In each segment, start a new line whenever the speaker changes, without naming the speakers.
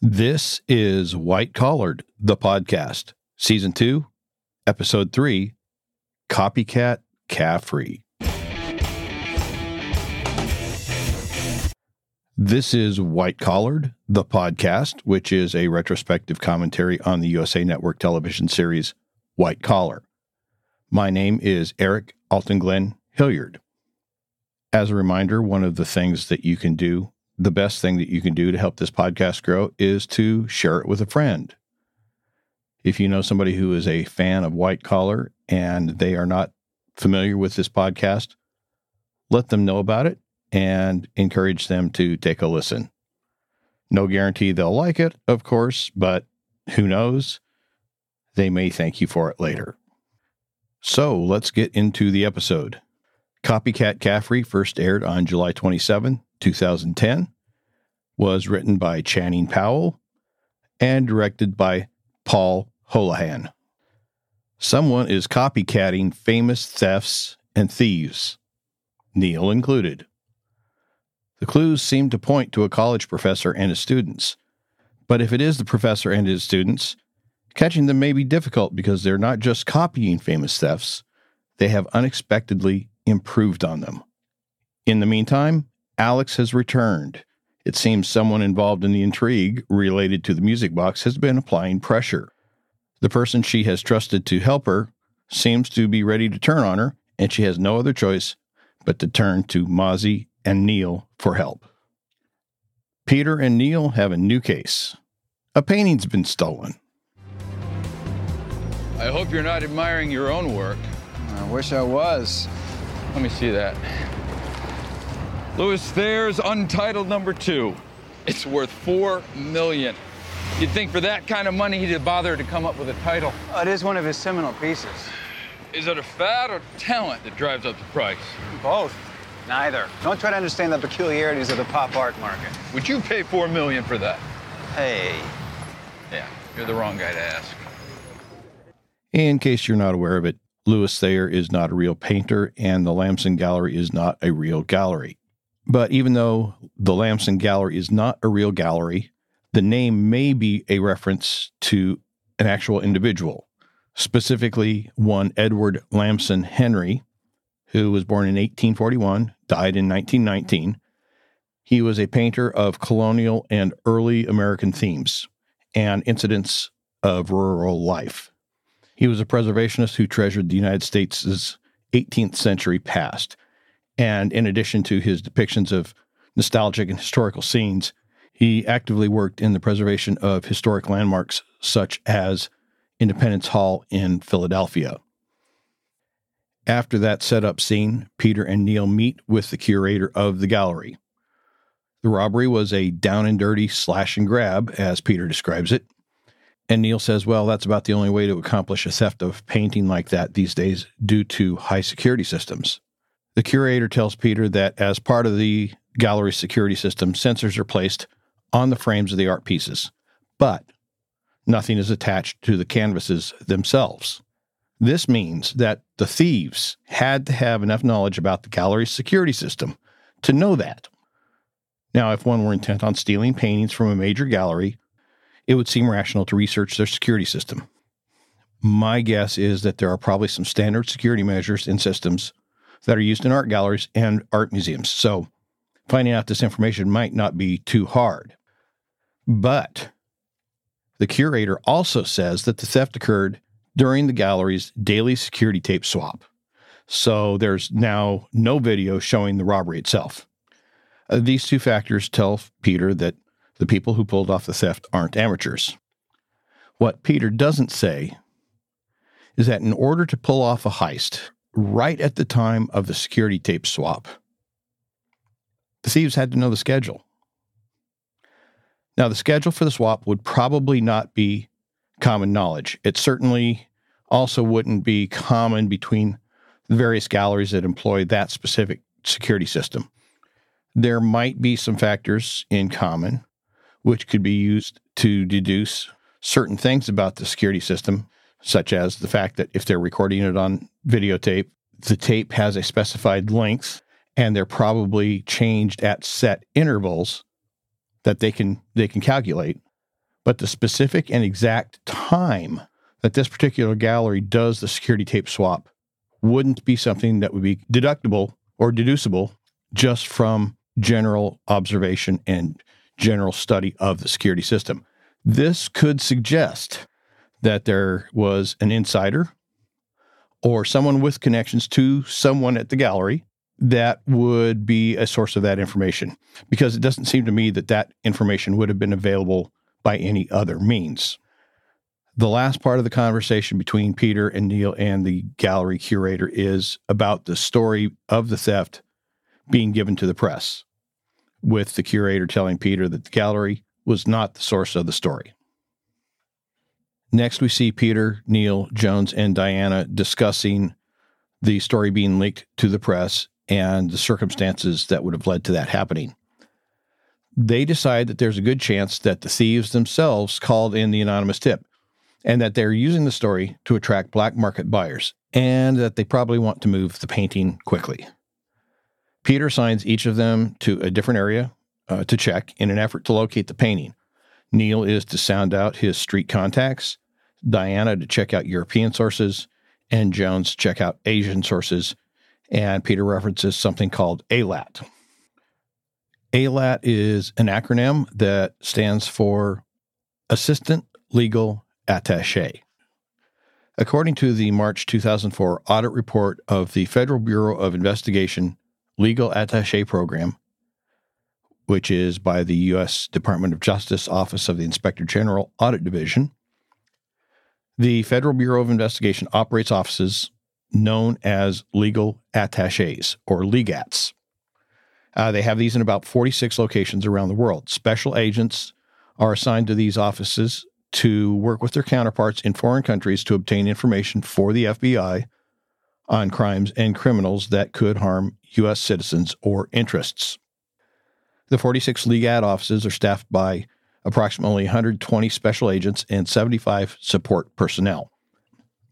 This is White Collared, the podcast, season two, episode three Copycat Caffrey. This is White Collared, the podcast, which is a retrospective commentary on the USA Network television series White Collar. My name is Eric Altenglen Hilliard. As a reminder, one of the things that you can do the best thing that you can do to help this podcast grow is to share it with a friend. If you know somebody who is a fan of White Collar and they are not familiar with this podcast, let them know about it and encourage them to take a listen. No guarantee they'll like it, of course, but who knows? They may thank you for it later. So let's get into the episode. Copycat Caffrey first aired on July 27, 2010, was written by Channing Powell and directed by Paul Holahan. Someone is copycatting famous thefts and thieves, Neil included. The clues seem to point to a college professor and his students. But if it is the professor and his students, catching them may be difficult because they're not just copying famous thefts, they have unexpectedly improved on them. In the meantime, Alex has returned. It seems someone involved in the intrigue related to the music box has been applying pressure. The person she has trusted to help her seems to be ready to turn on her, and she has no other choice but to turn to Mozzie and Neil for help. Peter and Neil have a new case. A painting's been stolen.
I hope you're not admiring your own work.
I wish I was.
Let me see that. Louis Thayer's Untitled Number Two. It's worth four million. You'd think for that kind of money he'd have bothered to come up with a title.
Oh, it is one of his seminal pieces.
Is it a fad or talent that drives up the price?
Both. Neither. Don't try to understand the peculiarities of the pop art market.
Would you pay four million for that?
Hey.
Yeah, you're the wrong guy to ask.
In case you're not aware of it, Louis Thayer is not a real painter, and the Lamson Gallery is not a real gallery. But even though the Lamson Gallery is not a real gallery, the name may be a reference to an actual individual, specifically one Edward Lamson Henry, who was born in 1841, died in 1919. He was a painter of colonial and early American themes and incidents of rural life. He was a preservationist who treasured the United States' 18th century past and in addition to his depictions of nostalgic and historical scenes, he actively worked in the preservation of historic landmarks such as Independence Hall in Philadelphia. After that setup scene, Peter and Neil meet with the curator of the gallery. The robbery was a down and dirty slash and grab, as Peter describes it. And Neil says, well, that's about the only way to accomplish a theft of painting like that these days due to high security systems. The curator tells Peter that as part of the gallery security system, sensors are placed on the frames of the art pieces, but nothing is attached to the canvases themselves. This means that the thieves had to have enough knowledge about the gallery's security system to know that. Now, if one were intent on stealing paintings from a major gallery, it would seem rational to research their security system. My guess is that there are probably some standard security measures and systems that are used in art galleries and art museums. So finding out this information might not be too hard. But the curator also says that the theft occurred during the gallery's daily security tape swap. So there's now no video showing the robbery itself. Uh, these two factors tell Peter that the people who pulled off the theft aren't amateurs. What Peter doesn't say is that in order to pull off a heist, right at the time of the security tape swap. The thieves had to know the schedule. Now, the schedule for the swap would probably not be common knowledge. It certainly also wouldn't be common between the various galleries that employ that specific security system. There might be some factors in common which could be used to deduce certain things about the security system such as the fact that if they're recording it on videotape, the tape has a specified length and they're probably changed at set intervals that they can they can calculate. but the specific and exact time that this particular gallery does the security tape swap wouldn't be something that would be deductible or deducible just from general observation and general study of the security system. This could suggest that there was an insider or someone with connections to someone at the gallery that would be a source of that information because it doesn't seem to me that that information would have been available by any other means. The last part of the conversation between Peter and Neil and the gallery curator is about the story of the theft being given to the press, with the curator telling Peter that the gallery was not the source of the story. Next, we see Peter, Neil, Jones, and Diana discussing the story being leaked to the press and the circumstances that would have led to that happening. They decide that there's a good chance that the thieves themselves called in the anonymous tip and that they're using the story to attract black market buyers and that they probably want to move the painting quickly. Peter assigns each of them to a different area uh, to check in an effort to locate the painting. Neil is to sound out his street contacts, Diana to check out European sources, and Jones check out Asian sources. And Peter references something called ALAT. ALAT is an acronym that stands for Assistant Legal Attache. According to the March 2004 audit report of the Federal Bureau of Investigation Legal Attache Program, which is by the U.S. Department of Justice Office of the Inspector General Audit Division. The Federal Bureau of Investigation operates offices known as legal attaches or legats. Uh, they have these in about 46 locations around the world. Special agents are assigned to these offices to work with their counterparts in foreign countries to obtain information for the FBI on crimes and criminals that could harm U.S. citizens or interests. The 46 Legat offices are staffed by approximately 120 special agents and 75 support personnel.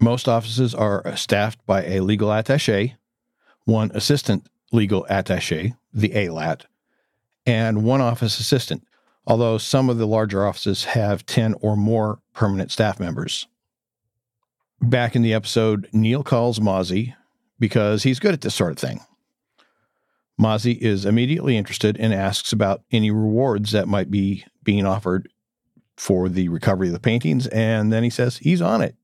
Most offices are staffed by a legal attache, one assistant legal attache, the ALAT, and one office assistant, although some of the larger offices have 10 or more permanent staff members. Back in the episode, Neil calls Mozzie because he's good at this sort of thing. Mozzie is immediately interested and asks about any rewards that might be being offered for the recovery of the paintings, and then he says he's on it.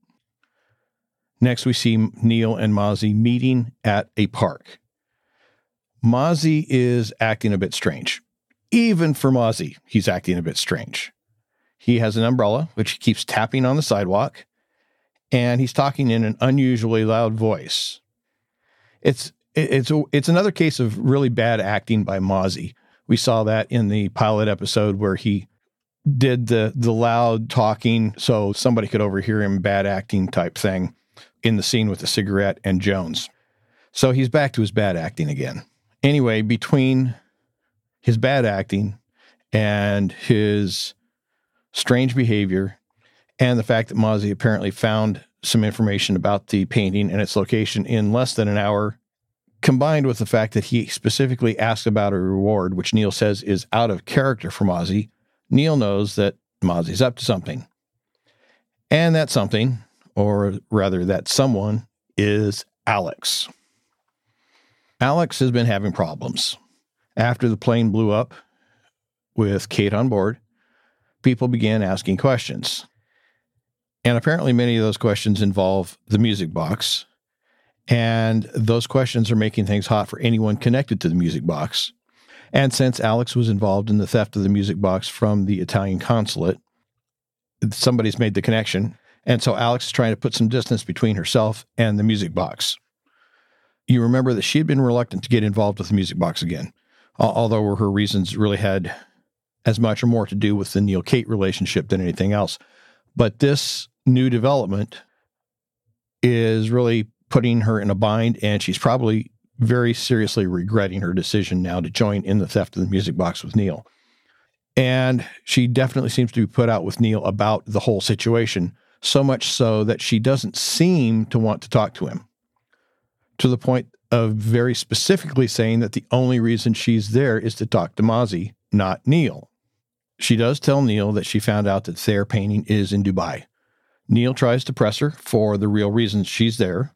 Next, we see Neil and Mozzie meeting at a park. Mozzie is acting a bit strange. Even for Mozzie, he's acting a bit strange. He has an umbrella, which he keeps tapping on the sidewalk, and he's talking in an unusually loud voice. It's it's it's another case of really bad acting by Mozzie. We saw that in the pilot episode where he did the the loud talking so somebody could overhear him bad acting type thing in the scene with the cigarette and Jones. So he's back to his bad acting again. Anyway, between his bad acting and his strange behavior and the fact that Mozzie apparently found some information about the painting and its location in less than an hour combined with the fact that he specifically asked about a reward, which Neil says is out of character for Mozzie, Neil knows that Mozzie's up to something. And that something, or rather that someone, is Alex. Alex has been having problems. After the plane blew up with Kate on board, people began asking questions. And apparently, many of those questions involve the music box, and those questions are making things hot for anyone connected to the music box. And since Alex was involved in the theft of the music box from the Italian consulate, somebody's made the connection. And so Alex is trying to put some distance between herself and the music box. You remember that she had been reluctant to get involved with the music box again, although her reasons really had as much or more to do with the Neil Kate relationship than anything else. But this new development is really putting her in a bind, and she's probably very seriously regretting her decision now to join in the theft of the music box with Neil. And she definitely seems to be put out with Neil about the whole situation, so much so that she doesn't seem to want to talk to him, to the point of very specifically saying that the only reason she's there is to talk to Mozzie, not Neil. She does tell Neil that she found out that Thayer painting is in Dubai. Neil tries to press her for the real reasons she's there,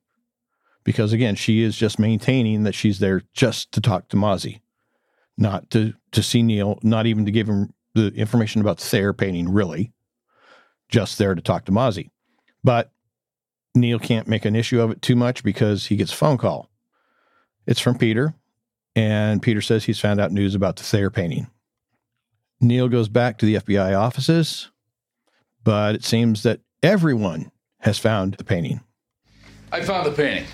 because again, she is just maintaining that she's there just to talk to Mozzie, not to to see Neil, not even to give him the information about the Thayer painting, really, just there to talk to Mozzie. But Neil can't make an issue of it too much because he gets a phone call. It's from Peter, and Peter says he's found out news about the Thayer painting. Neil goes back to the FBI offices, but it seems that everyone has found the painting.
I found the painting.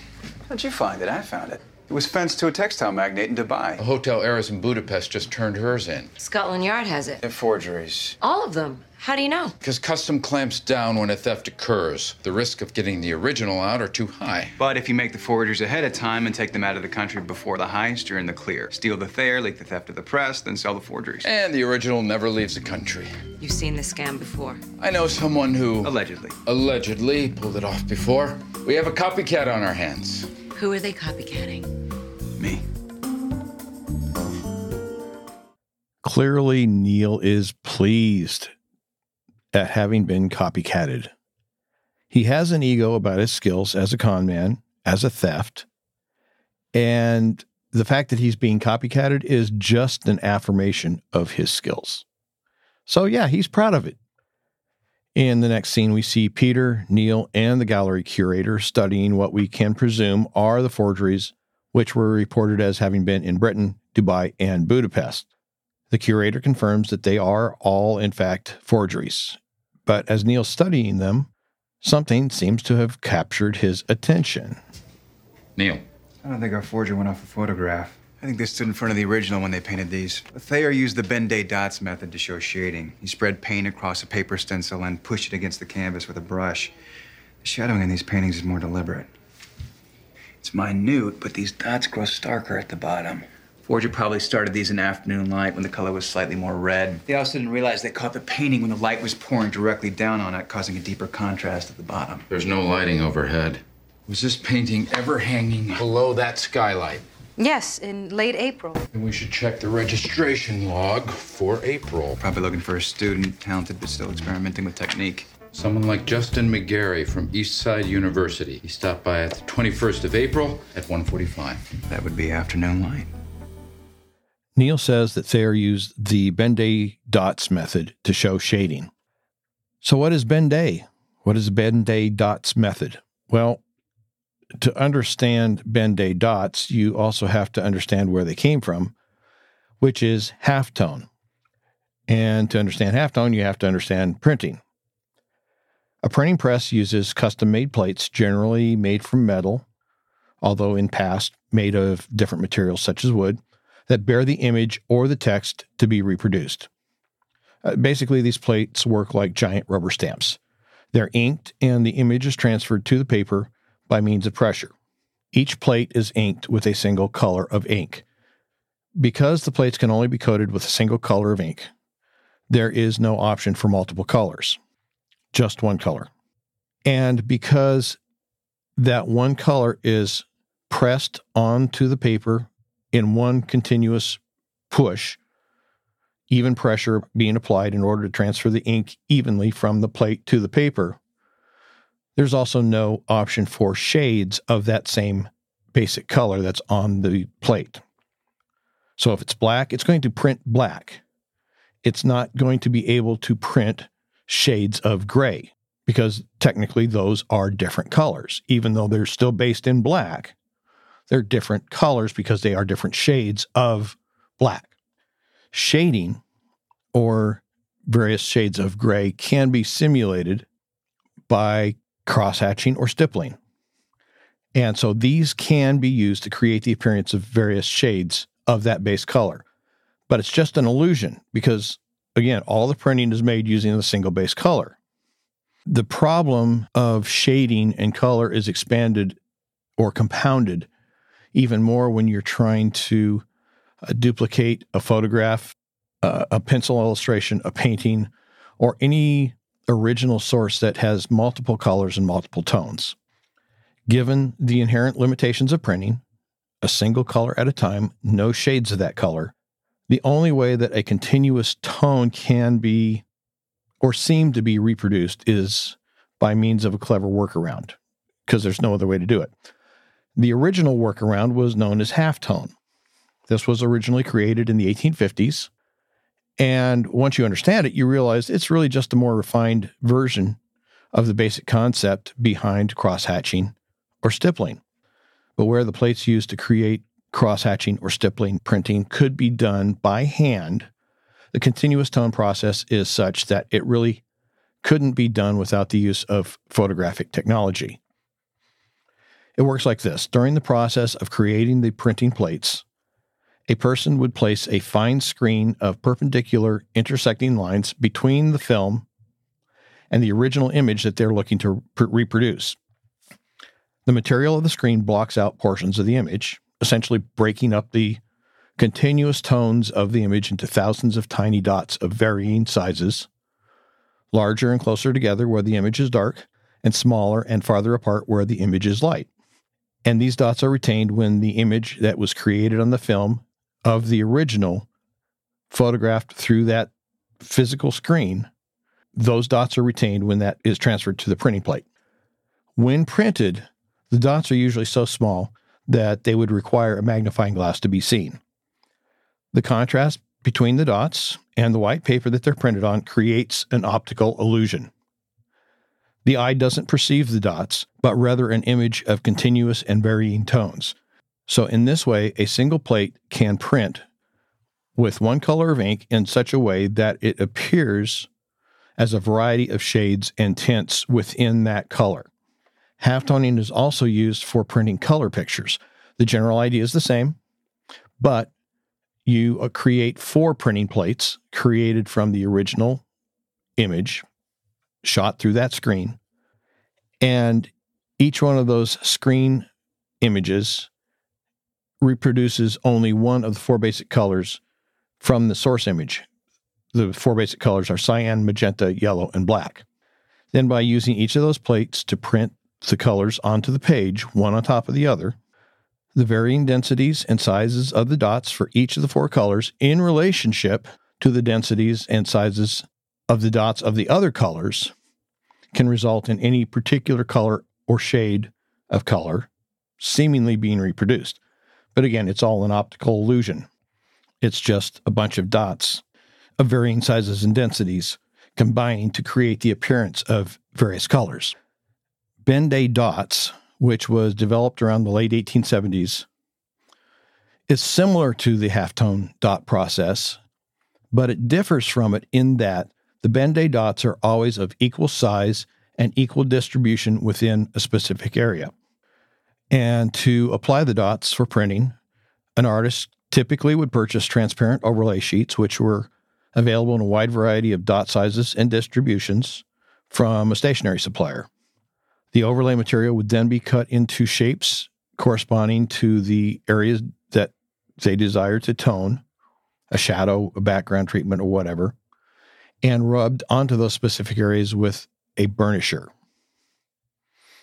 How'd you find it? I found it. It was fenced to a textile magnate in Dubai.
A hotel heiress in Budapest just turned hers in.
Scotland Yard has it.
They're forgeries.
All of them. How do you know?
Because custom clamps down when a theft occurs. The risk of getting the original out are too high.
But if you make the forgeries ahead of time and take them out of the country before the heist, you're in the clear. Steal the Thayer, leak the theft to the press, then sell the forgeries.
And the original never leaves the country.
You've seen this scam before.
I know someone who
Allegedly.
allegedly pulled it off before. We have a copycat on our hands.
Who are they copycatting?
Me.
Clearly, Neil is pleased at having been copycatted. He has an ego about his skills as a con man, as a theft, and the fact that he's being copycatted is just an affirmation of his skills. So, yeah, he's proud of it. In the next scene, we see Peter, Neil, and the gallery curator studying what we can presume are the forgeries, which were reported as having been in Britain, Dubai, and Budapest. The curator confirms that they are all, in fact, forgeries. But as Neil's studying them, something seems to have captured his attention.
Neil,
I don't think our forger went off a photograph. I think they stood in front of the original when they painted these. Thayer used the Ben-Day dots method to show shading. He spread paint across a paper stencil and pushed it against the canvas with a brush. The shadowing in these paintings is more deliberate. It's minute, but these dots grow starker at the bottom. Forger probably started these in afternoon light when the color was slightly more red. They also didn't realize they caught the painting when the light was pouring directly down on it, causing a deeper contrast at the bottom.
there's no lighting overhead. Was this painting ever hanging below that skylight?
Yes, in late April.
Then we should check the registration log for April.
Probably looking for a student, talented but still experimenting with technique.
Someone like Justin McGarry from Eastside University. He stopped by at the 21st of April at 1:45.
That would be afternoon light.
Neil says that Thayer used the Ben-Day dots method to show shading. So, what is Ben-Day? What is the Ben-Day dots method? Well, to understand Ben-Day dots, you also have to understand where they came from, which is halftone. And to understand halftone, you have to understand printing. A printing press uses custom made plates, generally made from metal, although in past made of different materials such as wood that bear the image or the text to be reproduced. Uh, basically, these plates work like giant rubber stamps. They're inked, and the image is transferred to the paper by means of pressure. Each plate is inked with a single color of ink. Because the plates can only be coated with a single color of ink, there is no option for multiple colors, just one color. And because that one color is pressed onto the paper in one continuous push, even pressure being applied in order to transfer the ink evenly from the plate to the paper. There's also no option for shades of that same basic color that's on the plate. So if it's black, it's going to print black. It's not going to be able to print shades of gray because technically those are different colors, even though they're still based in black they're different colors because they are different shades of black. Shading or various shades of gray can be simulated by cross hatching or stippling. And so these can be used to create the appearance of various shades of that base color. But it's just an illusion because, again, all the printing is made using the single base color. The problem of shading and color is expanded or compounded even more when you're trying to uh, duplicate a photograph, uh, a pencil illustration, a painting, or any original source that has multiple colors and multiple tones. Given the inherent limitations of printing, a single color at a time, no shades of that color, The only way that a continuous tone can be or seem to be reproduced is by means of a clever workaround, because there's no other way to do it. The original workaround was known as halftone. This was originally created in the 1850s. And once you understand it, you realize it's really just a more refined version of the basic concept behind cross hatching or stippling. But where the plates used to create cross hatching or stippling printing could be done by hand, the continuous tone process is such that it really couldn't be done without the use of photographic technology. It works like this during the process of creating the printing plates, a person would place a fine screen of perpendicular intersecting lines between the film and the original image that they're looking to pr- reproduce. The material of the screen blocks out portions of the image, essentially breaking up the continuous tones of the image into thousands of tiny dots of varying sizes, larger and closer together where the image is dark, and smaller and farther apart where the image is light. And these dots are retained when the image that was created on the film of the original photographed through that physical screen, those dots are retained when that is transferred to the printing plate. When printed, the dots are usually so small that they would require a magnifying glass to be seen. The contrast between the dots and the white paper that they're printed on creates an optical illusion. The eye doesn't perceive the dots, but rather an image of continuous and varying tones. So, in this way, a single plate can print with one color of ink in such a way that it appears as a variety of shades and tints within that color. Halftoning is also used for printing color pictures. The general idea is the same, but you uh, create four printing plates created from the original image shot through that screen. And each one of those screen images reproduces only one of the four basic colors from the source image. The four basic colors are cyan, magenta, yellow, and black. Then, by using each of those plates to print the colors onto the page, one on top of the other, the varying densities and sizes of the dots for each of the four colors in relationship to the densities and sizes of the dots of the other colors can result in any particular color or shade of color seemingly being reproduced. But again, it's all an optical illusion. It's just a bunch of dots of varying sizes and densities combining to create the appearance of various colors. Ben-Day dots, which was developed around the late 1870s, is similar to the halftone dot process, but it differs from it in that the Ben-Day dots are always of equal size and equal distribution within a specific area. And to apply the dots for printing, an artist typically would purchase transparent overlay sheets, which were available in a wide variety of dot sizes and distributions from a stationery supplier. The overlay material would then be cut into shapes corresponding to the areas that they desire to tone, a shadow, a background treatment, or whatever, and rubbed onto those specific areas with a burnisher.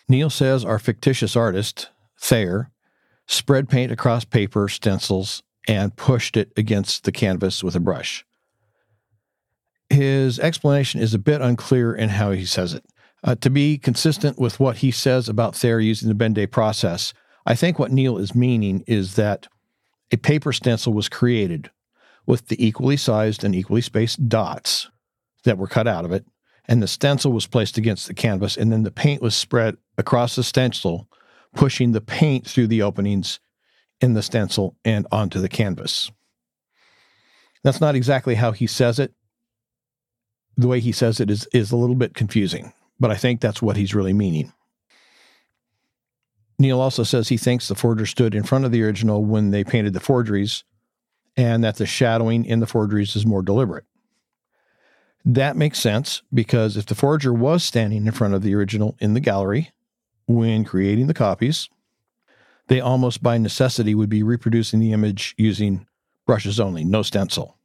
Neil says our fictitious artist Thayer, spread paint across paper stencils, and pushed it against the canvas with a brush. His explanation is a bit unclear in how he says it. Uh, to be consistent with what he says about Thayer using the Ben-Day process, I think what Neil is meaning is that a paper stencil was created with the equally sized and equally spaced dots that were cut out of it, and the stencil was placed against the canvas, and then the paint was spread across the stencil pushing the paint through the openings in the stencil and onto the canvas. That's not exactly how he says it. The way he says it is, is a little bit confusing, but I think that's what he's really meaning. Neil also says he thinks the forger stood in front of the original when they painted the forgeries and that the shadowing in the forgeries is more deliberate. That makes sense because if the forger was standing in front of the original in the gallery, when creating the copies, they almost by necessity would be reproducing the image using brushes only, no stencil.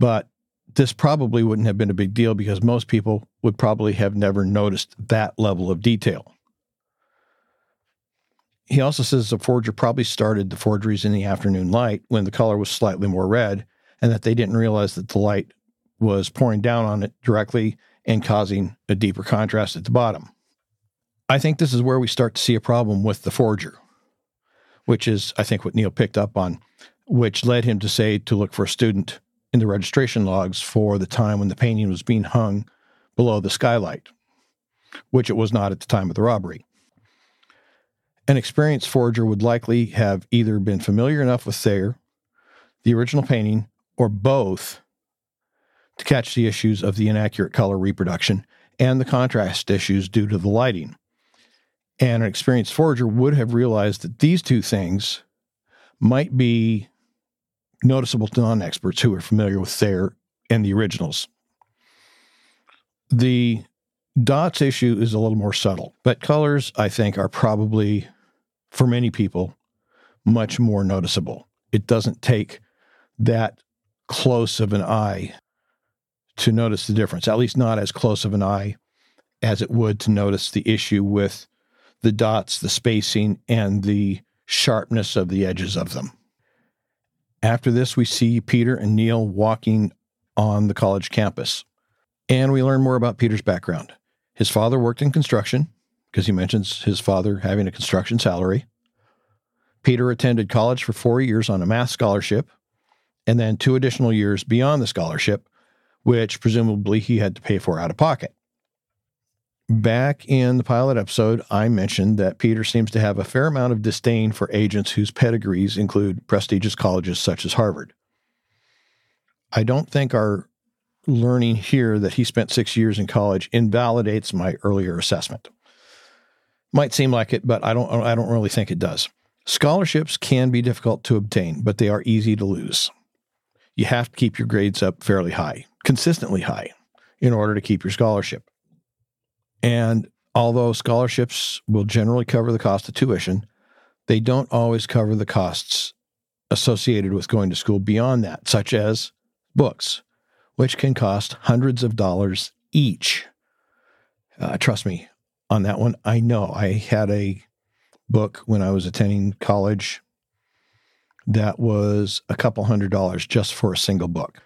But this probably wouldn't have been a big deal because most people would probably have never noticed that level of detail. He also says the forger probably started the forgeries in the afternoon light when the color was slightly more red, and that they didn't realize that the light was pouring down on it directly and causing a deeper contrast at the bottom. I think this is where we start to see a problem with the forger, which is, I think, what Neil picked up on, which led him to say to look for a student in the registration logs for the time when the painting was being hung below the skylight, which it was not at the time of the robbery. An experienced forger would likely have either been familiar enough with Thayer, the original painting, or both to catch the issues of the inaccurate color reproduction and the contrast issues due to the lighting. And an experienced forager would have realized that these two things might be noticeable to non experts who are familiar with Thayer and the originals. The dots issue is a little more subtle, but colors, I think, are probably for many people, much more noticeable. It doesn't take that close of an eye to notice the difference, at least not as close of an eye as it would to notice the issue with the dots, the spacing, and the sharpness of the edges of them. After this, we see Peter and Neil walking on the college campus, and we learn more about Peter's background. His father worked in construction, because he mentions his father having a construction salary. Peter attended college for four years on a math scholarship, and then two additional years beyond the scholarship, which presumably he had to pay for out of pocket. Back in the pilot episode, I mentioned that Peter seems to have a fair amount of disdain for agents whose pedigrees include prestigious colleges such as Harvard. I don't think our learning here that he spent six years in college invalidates my earlier assessment. Might seem like it, but I don't I don't really think it does. Scholarships can be difficult to obtain, but they are easy to lose. You have to keep your grades up fairly high, consistently high, in order to keep your scholarship. And although scholarships will generally cover the cost of tuition, they don't always cover the costs associated with going to school beyond that, such as books, which can cost hundreds of dollars each. Uh, trust me, on that one. I know I had a book when I was attending college that was a couple hundred dollars just for a single book.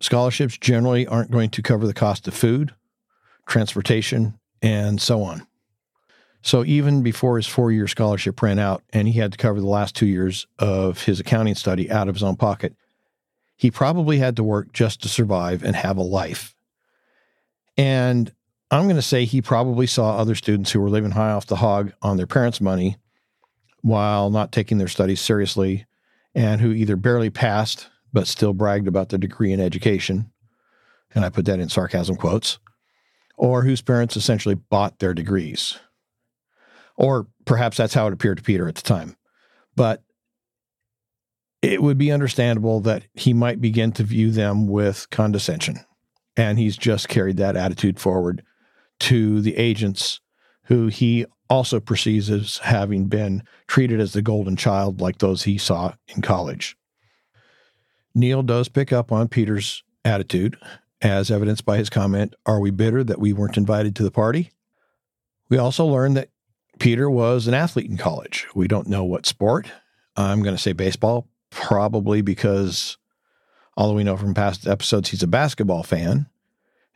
Scholarships generally aren't going to cover the cost of food, transportation, and so on. So even before his four year scholarship ran out and he had to cover the last two years of his accounting study out of his own pocket, he probably had to work just to survive and have a life. And I'm going to say he probably saw other students who were living high off the hog on their parents' money while not taking their studies seriously and who either barely passed but still bragged about their degree in education. And I put that in sarcasm quotes, or whose parents essentially bought their degrees. Or perhaps that's how it appeared to Peter at the time. But it would be understandable that he might begin to view them with condescension. And he's just carried that attitude forward to the agents who he also perceives as having been treated as the golden child like those he saw in college. Neil does pick up on Peter's attitude, as evidenced by his comment, Are we bitter that we weren't invited to the party? We also learned that Peter was an athlete in college. We don't know what sport. I'm going to say baseball, probably because, although we know from past episodes he's a basketball fan,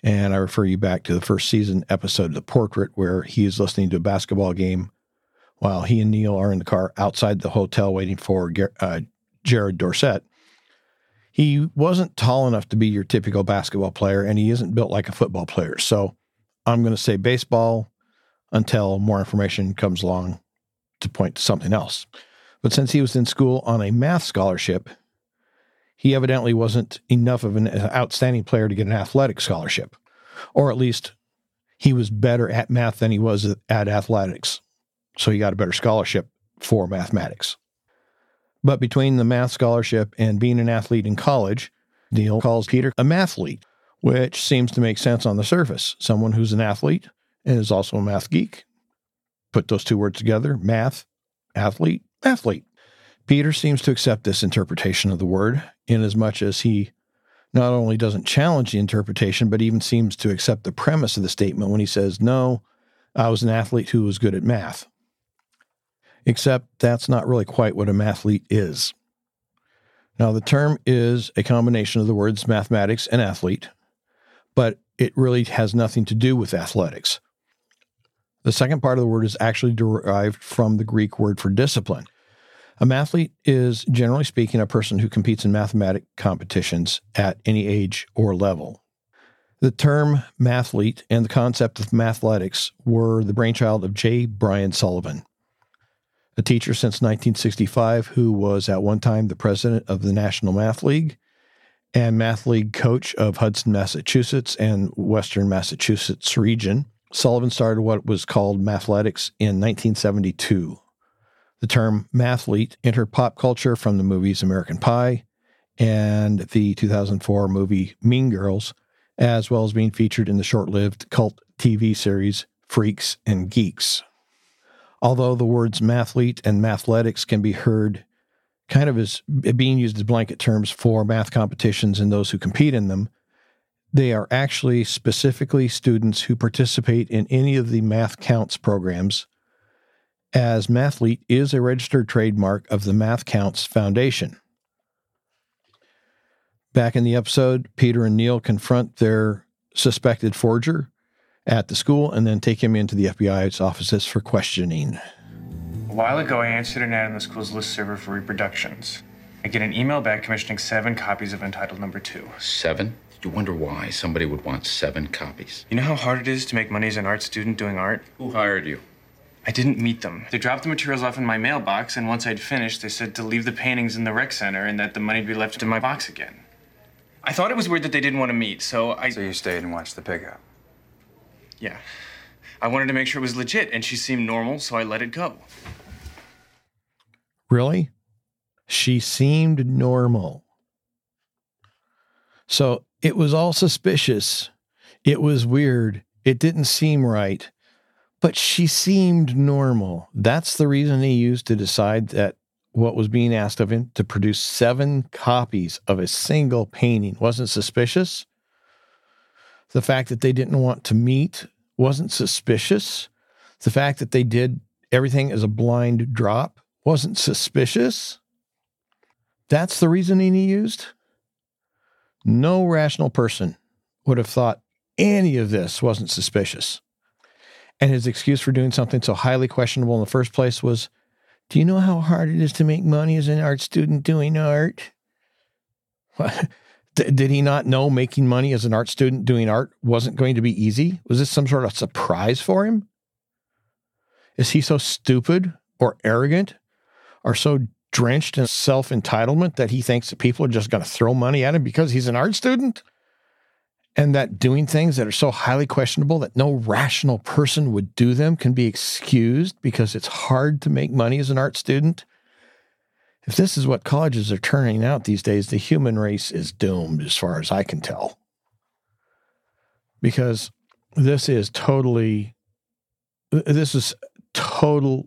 and I refer you back to the first season episode of The Portrait, where he is listening to a basketball game while he and Neil are in the car outside the hotel waiting for uh, Jared Dorsett. He wasn't tall enough to be your typical basketball player, and he isn't built like a football player. So I'm going to say baseball until more information comes along to point to something else. But since he was in school on a math scholarship, he evidently wasn't enough of an outstanding player to get an athletic scholarship, or at least he was better at math than he was at athletics. So he got a better scholarship for mathematics. But between the math scholarship and being an athlete in college, Neil calls Peter a mathlete, which seems to make sense on the surface. Someone who's an athlete and is also a math geek. Put those two words together math, athlete, athlete. Peter seems to accept this interpretation of the word, inasmuch as he not only doesn't challenge the interpretation, but even seems to accept the premise of the statement when he says, No, I was an athlete who was good at math. Except that's not really quite what a mathlete is. Now, the term is a combination of the words mathematics and athlete, but it really has nothing to do with athletics. The second part of the word is actually derived from the Greek word for discipline. A mathlete is, generally speaking, a person who competes in mathematic competitions at any age or level. The term mathlete and the concept of mathletics were the brainchild of J. Brian Sullivan, a teacher since 1965 who was at one time the president of the National Math League and Math League coach of Hudson, Massachusetts and Western Massachusetts region. Sullivan started what was called mathletics in 1972. The term mathlete entered pop culture from the movies American Pie and the 2004 movie Mean Girls, as well as being featured in the short lived cult TV series Freaks and Geeks. Although the words mathlete and mathletics can be heard kind of as being used as blanket terms for math competitions and those who compete in them, they are actually specifically students who participate in any of the MATHCOUNTS programs as Mathlete is a registered trademark of the MATHCOUNTS Foundation. Back in the episode, Peter and Neil confront their suspected forger at the school and then take him into the FBI's offices for questioning.
A while ago, I answered an ad on the school's list server for reproductions. I get an email back commissioning seven copies of Untitled Number Two.
Seven? You wonder why somebody would want seven copies.
You know how hard it is to make money as an art student doing art?
Who hired you?
I didn't meet them. They dropped the materials off in my mailbox, and once I'd finished, they said to leave the paintings in the rec center and that the money'd be left in my box again. I thought it was weird that they didn't want to meet, so I.
So you stayed and watched the pickup.
Yeah. I wanted to make sure it was legit, and she seemed normal, so I let it go.
Really? She seemed normal. So it was all suspicious. It was weird. It didn't seem right but she seemed normal. That's the reason he used to decide that what was being asked of him to produce seven copies of a single painting wasn't suspicious. The fact that they didn't want to meet wasn't suspicious. The fact that they did everything as a blind drop wasn't suspicious. That's the reasoning he used. No rational person would have thought any of this wasn't suspicious. And his excuse for doing something so highly questionable in the first place was Do you know how hard it is to make money as an art student doing art? Did he not know making money as an art student doing art wasn't going to be easy? Was this some sort of surprise for him? Is he so stupid or arrogant or so drenched in self entitlement that he thinks that people are just going to throw money at him because he's an art student? and that doing things that are so highly questionable that no rational person would do them can be excused because it's hard to make money as an art student. If this is what colleges are turning out these days, the human race is doomed as far as I can tell. Because this is totally, this is total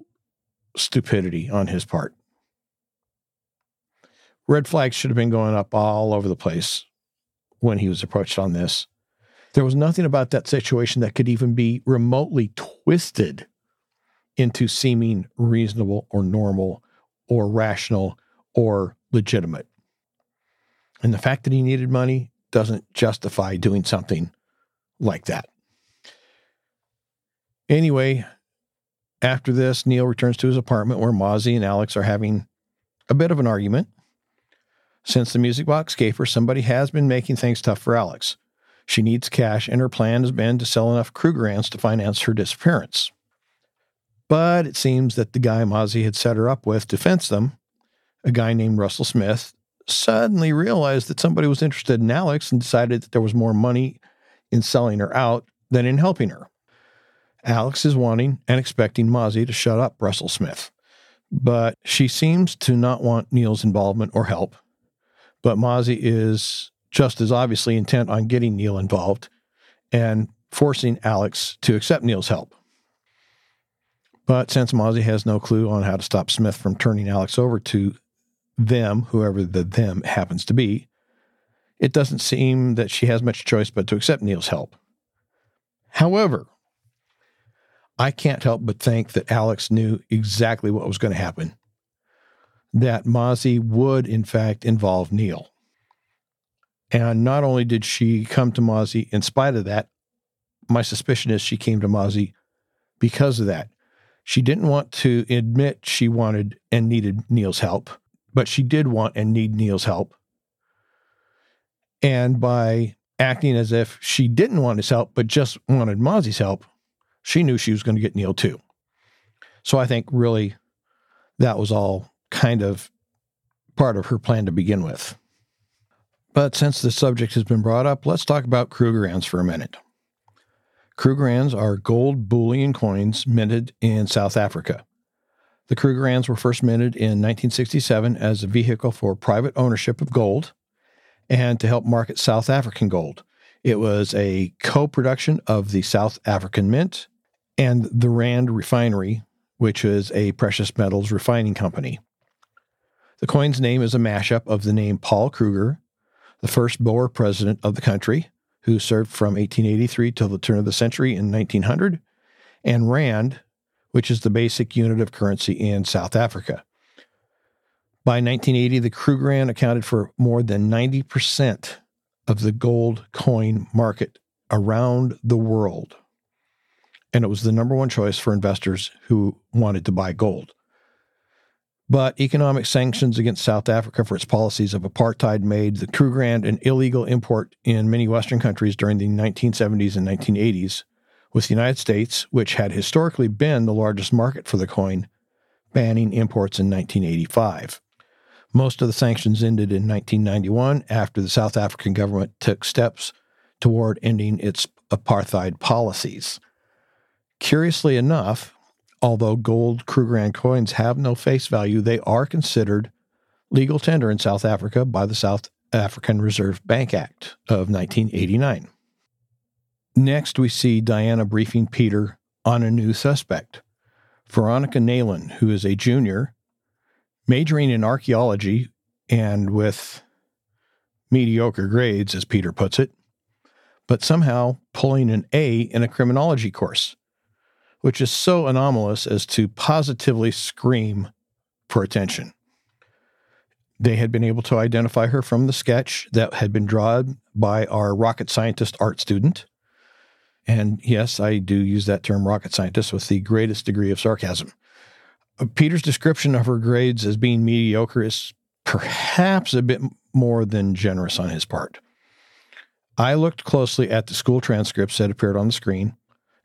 stupidity on his part. Red flags should have been going up all over the place when he was approached on this. There was nothing about that situation that could even be remotely twisted into seeming reasonable or normal or rational or legitimate. And the fact that he needed money doesn't justify doing something like that. Anyway, after this, Neil returns to his apartment where Mozzie and Alex are having a bit of an argument. Since the music box caper, somebody has been making things tough for Alex. She needs cash, and her plan has been to sell enough Krugerrands to finance her disappearance. But it seems that the guy Mozzie had set her up with to fence them, a guy named Russell Smith, suddenly realized that somebody was interested in Alex and decided that there was more money in selling her out than in helping her. Alex is wanting and expecting Mozzie to shut up Russell Smith, but she seems to not want Neil's involvement or help but Mozzie is just as obviously intent on getting Neil involved and forcing Alex to accept Neil's help. But since Mozzie has no clue on how to stop Smith from turning Alex over to them, whoever the them happens to be, it doesn't seem that she has much choice but to accept Neil's help. However, I can't help but think that Alex knew exactly what was going to happen that Mozzie would, in fact, involve Neil. And not only did she come to Mozzie in spite of that, my suspicion is she came to Mozzie because of that. She didn't want to admit she wanted and needed Neil's help, but she did want and need Neil's help. And by acting as if she didn't want his help, but just wanted Mozzie's help, she knew she was going to get Neil too. So I think really that was all kind of part of her plan to begin with. But since the subject has been brought up, let's talk about Krugerrands for a minute. Krugerrands are gold bullion coins minted in South Africa. The Krugerrands were first minted in 1967 as a vehicle for private ownership of gold and to help market South African gold. It was a co production of the South African Mint and the Rand Refinery, which is a precious metals refining company. The coin's name is a mashup of the name Paul Kruger, the first Boer president of the country, who served from 1883 till the turn of the century in 1900, and Rand, which is the basic unit of currency in South Africa. By 1980, the Krugerrand accounted for more than 90% of the gold coin market around the world. And it was the number one choice for investors who wanted to buy gold. But economic sanctions against South Africa for its policies of apartheid made the Krugerrand an illegal import in many Western countries during the 1970s and 1980s, with the United States, which had historically been the largest market for the coin, banning imports in 1985. Most of the sanctions ended in 1991 after the South African government took steps toward ending its apartheid policies. Curiously enough, although gold Krugerrand coins have no face value, they are considered legal tender in South Africa by the South African Reserve Bank Act of 1989. Next, we see Diana briefing Peter on a new suspect. Veronica Nalon, who is a junior, majoring in archaeology and with mediocre grades, as Peter puts it, but somehow pulling an A in a criminology course which is so anomalous as to positively scream for attention. They had been able to identify her from the sketch that had been drawn by our rocket scientist art student. And yes, I do use that term rocket scientist with the greatest degree of sarcasm. Uh, Peter's description of her grades as being mediocre is perhaps a bit more than generous on his part. I looked closely at the school transcripts that appeared on the screen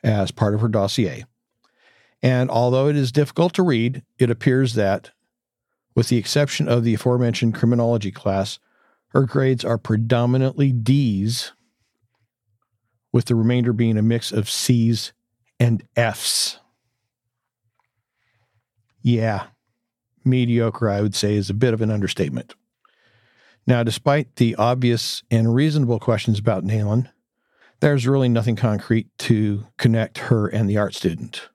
as part of her dossier. And although it is difficult to read, it appears that, with the exception of the aforementioned criminology class, her grades are predominantly D's, with the remainder being a mix of C's and F's. Yeah, mediocre, I would say, is a bit of an understatement. Now, despite the obvious and reasonable questions about Nalon, there's really nothing concrete to connect her and the art student.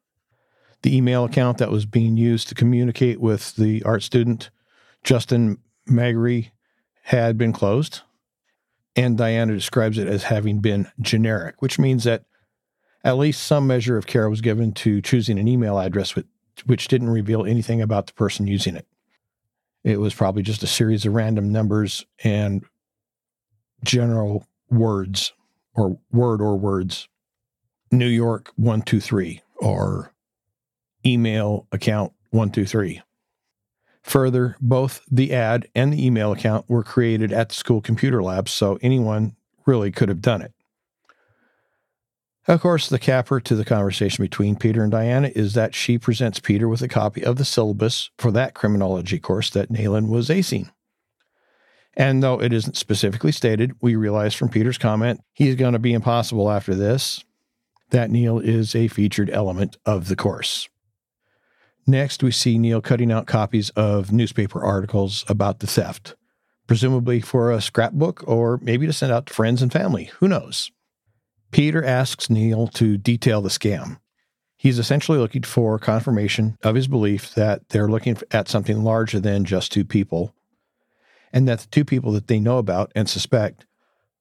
The email account that was being used to communicate with the art student, Justin Magri, had been closed. And Diana describes it as having been generic, which means that at least some measure of care was given to choosing an email address which, which didn't reveal anything about the person using it. It was probably just a series of random numbers and general words or word or words. New York 123 or email account 123. Further, both the ad and the email account were created at the school computer lab, so anyone really could have done it. Of course, the capper to the conversation between Peter and Diana is that she presents Peter with a copy of the syllabus for that criminology course that Nalon was acing. And though it isn't specifically stated, we realize from Peter's comment he's going to be impossible after this, that Neil is a featured element of the course. Next, we see Neil cutting out copies of newspaper articles about the theft, presumably for a scrapbook or maybe to send out to friends and family. Who knows? Peter asks Neil to detail the scam. He's essentially looking for confirmation of his belief that they're looking at something larger than just two people and that the two people that they know about and suspect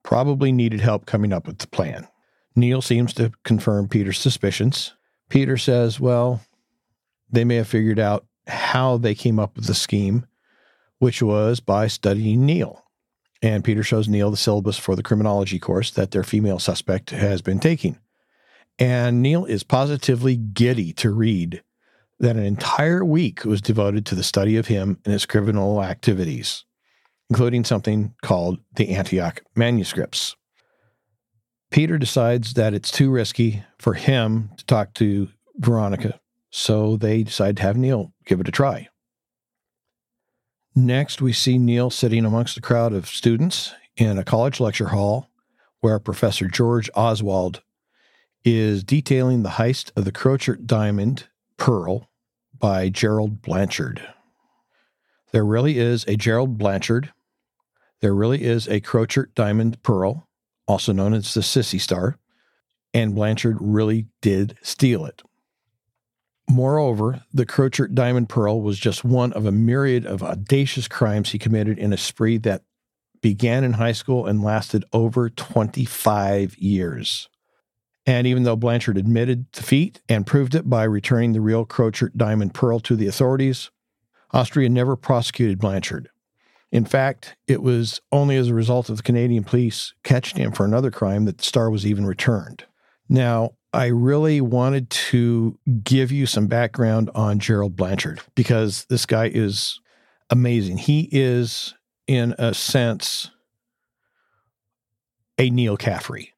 probably needed help coming up with the plan. Neil seems to confirm Peter's suspicions. Peter says, well, they may have figured out how they came up with the scheme which was by studying Neil. And Peter shows Neil the syllabus for the criminology course that their female suspect has been taking. And Neil is positively giddy to read that an entire week was devoted to the study of him and his criminal activities, including something called the Antioch manuscripts. Peter decides that it's too risky for him to talk to Veronica, so they decide to have Neil give it a try. Next, we see Neil sitting amongst a crowd of students in a college lecture hall where Professor George Oswald is detailing the heist of the Koechert Diamond Pearl by Gerald Blanchard. There really is a Gerald Blanchard. There really is a Koechert Diamond Pearl, also known as the Sisi Star, and Blanchard really did steal it. Moreover, the Koechert Diamond Pearl was just one of a myriad of audacious crimes he committed in a spree that began in high school and lasted over 25 years. And even though Blanchard admitted defeat and proved it by returning the real Koechert diamond pearl to the authorities, Austria never prosecuted Blanchard. In fact, it was only as a result of the Canadian police catching him for another crime that the star was even returned. Now, I really wanted to give you some background on Gerald Blanchard because this guy is amazing. He is, in a sense, a Neil Caffrey.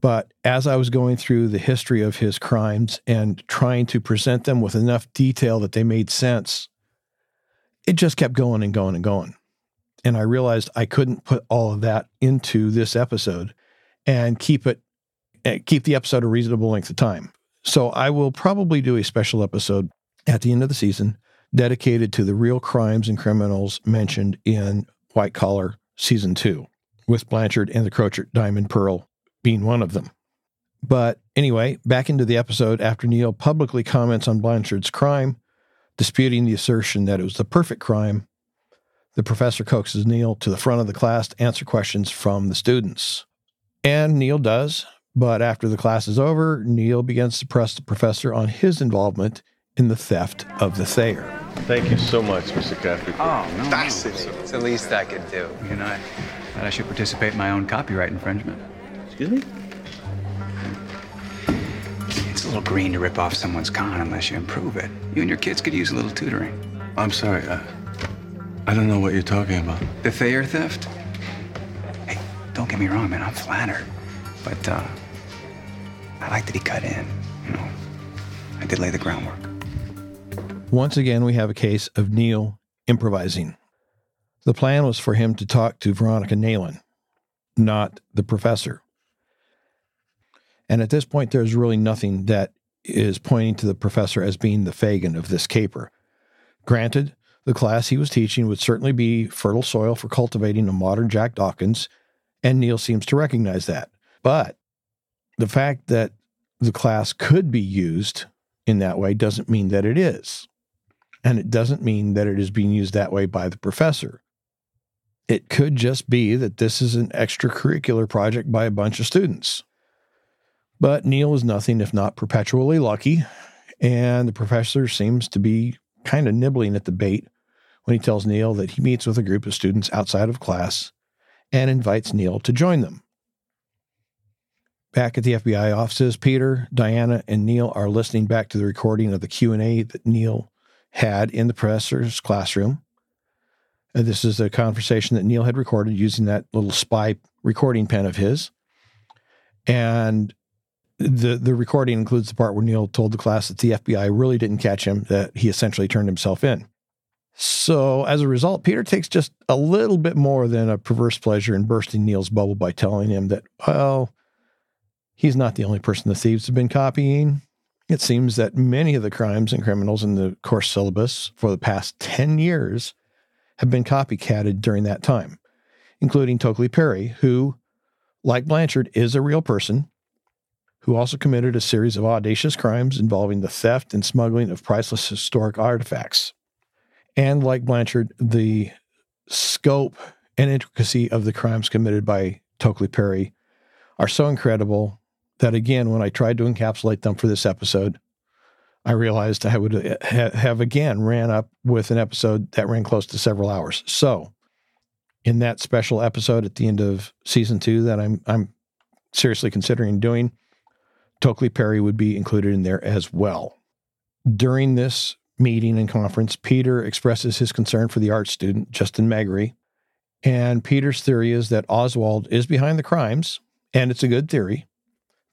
But as I was going through the history of his crimes and trying to present them with enough detail that they made sense, it just kept going and going and going. And I realized I couldn't put all of that into this episode and keep it eh, keep the episode a reasonable length of time. So I will probably do a special episode at the end of the season dedicated to the real crimes and criminals mentioned in White Collar season 2 with Blanchard and the Koechert Diamond Pearl being one of them. But anyway, back into the episode after Neil publicly comments on Blanchard's crime, disputing the assertion that it was the perfect crime, the professor coaxes Neil to the front of the class to answer questions from the students. And Neil does, but after the class is over, Neil begins to press the professor on his involvement in the theft of the Thayer.
Thank you so much, Mr. Caffrey.
Oh, no. That's it. It's the least I could do. You know, I I should participate in my own copyright infringement.
Excuse me?
It's a little green to rip off someone's con unless you improve it. You and your kids could use a little tutoring.
I'm sorry. I, I don't know what you're talking about.
The Thayer theft? Hey, don't get me wrong, man. I'm flattered. But, uh, I like that he cut in. You know, I did lay the groundwork.
Once again, we have a case of Neil improvising. The plan was for him to talk to Veronica Nayland, not the professor. And at this point, there's really nothing that is pointing to the professor as being the Fagin of this caper. Granted, the class he was teaching would certainly be fertile soil for cultivating a modern Jack Dawkins, and Neil seems to recognize that. But the fact that the class could be used in that way doesn't mean that it is. And it doesn't mean that it is being used that way by the professor. It could just be that this is an extracurricular project by a bunch of students. But Neil is nothing if not perpetually lucky, and the professor seems to be kind of nibbling at the bait when he tells Neil that he meets with a group of students outside of class and invites Neil to join them. Back at the FBI offices, Peter, Diana, and Neil are listening back to the recording of the Q&A that Neil had in the professor's classroom. Uh, this is a conversation that Neil had recorded using that little spy recording pen of his. And the the recording includes the part where Neil told the class that the FBI really didn't catch him, that he essentially turned himself in. So as a result, Peter takes just a little bit more than a perverse pleasure in bursting Neil's bubble by telling him that, well, he's not the only person the thieves have been copying. It seems that many of the crimes and criminals in the course syllabus for the past 10 years have been copycatted during that time, including Tokeley-Parry, who, like Blanchard, is a real person who also committed a series of audacious crimes involving the theft and smuggling of priceless historic artifacts. And like Blanchard, the scope and intricacy of the crimes committed by Tokeley-Parry are so incredible that, again, when I tried to encapsulate them for this episode, I realized I would ha- have again ran up with an episode that ran close to several hours. So, in that special episode at the end of season two that I'm I'm seriously considering doing, Tokeley-Parry would be included in there as well. During this meeting and conference, Peter expresses his concern for the art student, Justin Megre. And Peter's theory is that Oswald is behind the crimes, and it's a good theory.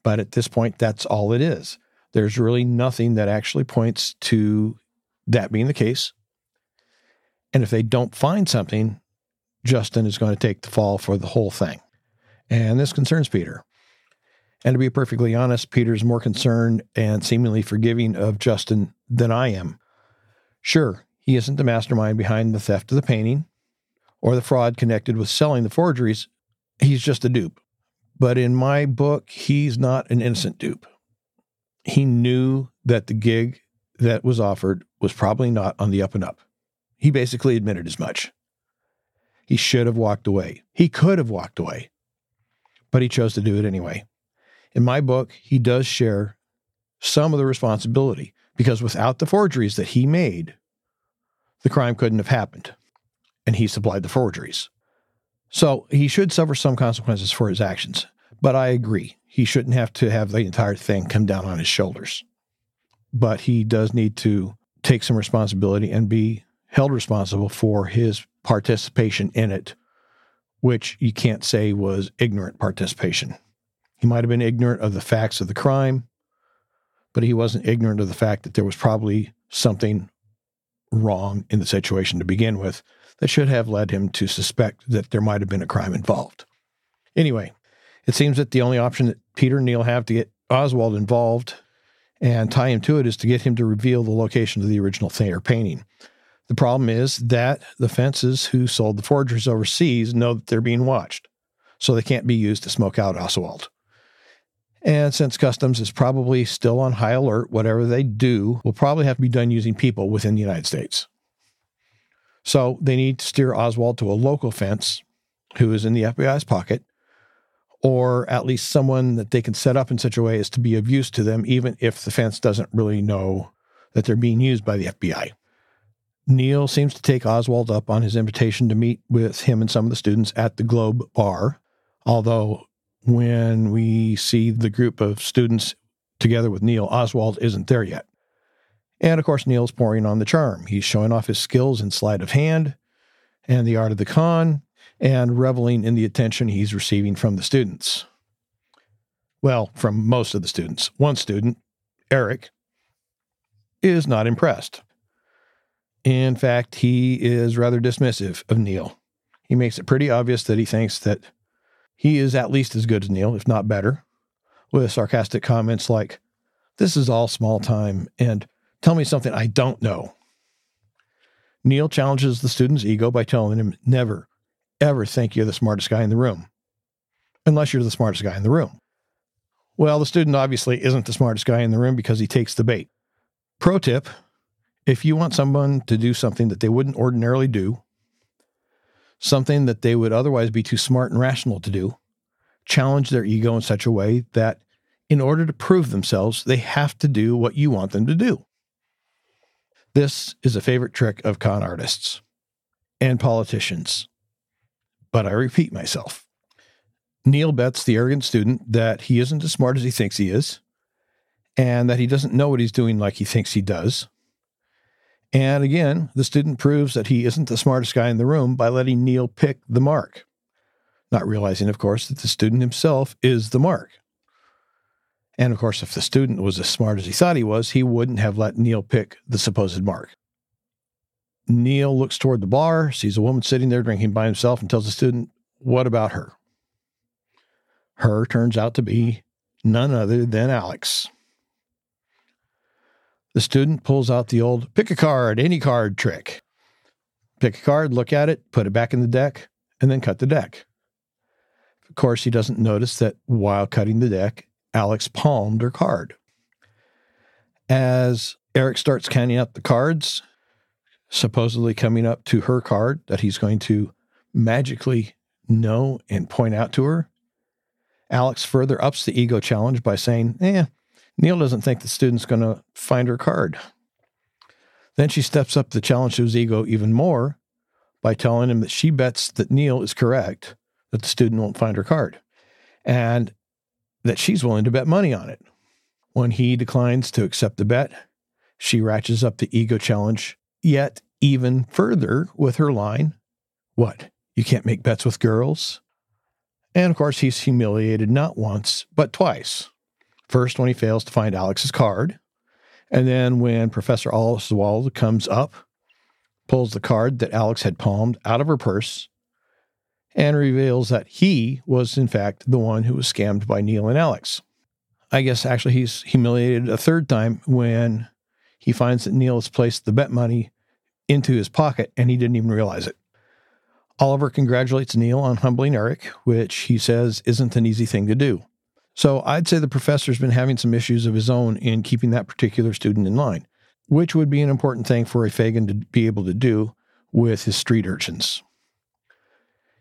But at this point, that's all it is. There's really nothing that actually points to that being the case. And if they don't find something, Justin is going to take the fall for the whole thing. And this concerns Peter. And to be perfectly honest, Peter's more concerned and seemingly forgiving of Justin than I am. Sure, he isn't the mastermind behind the theft of the painting or the fraud connected with selling the forgeries. He's just a dupe. But in my book, he's not an innocent dupe. He knew that the gig that was offered was probably not on the up and up. He basically admitted as much. He should have walked away. He could have walked away, but he chose to do it anyway. In my book, he does share some of the responsibility because without the forgeries that he made, the crime couldn't have happened. And he supplied the forgeries. So he should suffer some consequences for his actions. But I agree, he shouldn't have to have the entire thing come down on his shoulders. But he does need to take some responsibility and be held responsible for his participation in it, which you can't say was ignorant participation. He might have been ignorant of the facts of the crime, but he wasn't ignorant of the fact that there was probably something wrong in the situation to begin with that should have led him to suspect that there might have been a crime involved. Anyway, it seems that the only option that Peter and Neil have to get Oswald involved and tie him to it is to get him to reveal the location of the original Thayer painting. The problem is that the fences who sold the forgeries overseas know that they're being watched, so they can't be used to smoke out Oswald. And since customs is probably still on high alert, whatever they do will probably have to be done using people within the United States. So they need to steer Oswald to a local fence who is in the FBI's pocket, or at least someone that they can set up in such a way as to be of use to them, even if the fence doesn't really know that they're being used by the FBI. Neil seems to take Oswald up on his invitation to meet with him and some of the students at the Globe Bar, although when we see the group of students together with Neil, Oswald isn't there yet. And of course, Neil's pouring on the charm. He's showing off his skills in sleight of hand and the art of the con and reveling in the attention he's receiving from the students. Well, from most of the students. One student, Eric, is not impressed. In fact, he is rather dismissive of Neil. He makes it pretty obvious that he thinks that he is at least as good as Neil, if not better, with sarcastic comments like, This is all small time, and tell me something I don't know. Neil challenges the student's ego by telling him, Never, ever think you're the smartest guy in the room, unless you're the smartest guy in the room. Well, the student obviously isn't the smartest guy in the room because he takes the bait. Pro tip if you want someone to do something that they wouldn't ordinarily do, something that they would otherwise be too smart and rational to do, challenge their ego in such a way that in order to prove themselves, they have to do what you want them to do. This is a favorite trick of con artists and politicians. But I repeat myself. Neil bets the arrogant student that he isn't as smart as he thinks he is, and that he doesn't know what he's doing like he thinks he does, and again, the student proves that he isn't the smartest guy in the room by letting Neil pick the mark, not realizing, of course, that the student himself is the mark. And of course, if the student was as smart as he thought he was, he wouldn't have let Neil pick the supposed mark. Neil looks toward the bar, sees a woman sitting there drinking by himself, and tells the student, What about her? Her turns out to be none other than Alex. The student pulls out the old pick a card, any card trick. Pick a card, look at it, put it back in the deck, and then cut the deck. Of course, he doesn't notice that while cutting the deck, Alex palmed her card. As Eric starts counting up the cards, supposedly coming up to her card that he's going to magically know and point out to her, Alex further ups the ego challenge by saying, Eh, Neil doesn't think the student's going to find her card. Then she steps up the challenge to his ego even more by telling him that she bets that Neil is correct, that the student won't find her card, and that she's willing to bet money on it. When he declines to accept the bet, she ratchets up the ego challenge yet even further with her line What? You can't make bets with girls? And of course, he's humiliated not once, but twice. First, when he fails to find Alex's card, and then when Professor Oswald comes up, pulls the card that Alex had palmed out of her purse, and reveals that he was, in fact, the one who was scammed by Neil and Alex. I guess actually he's humiliated a third time when he finds that Neil has placed the bet money into his pocket and he didn't even realize it. Oliver congratulates Neil on humbling Eric, which he says isn't an easy thing to do. So I'd say the professor's been having some issues of his own in keeping that particular student in line, which would be an important thing for a Fagin to be able to do with his street urchins.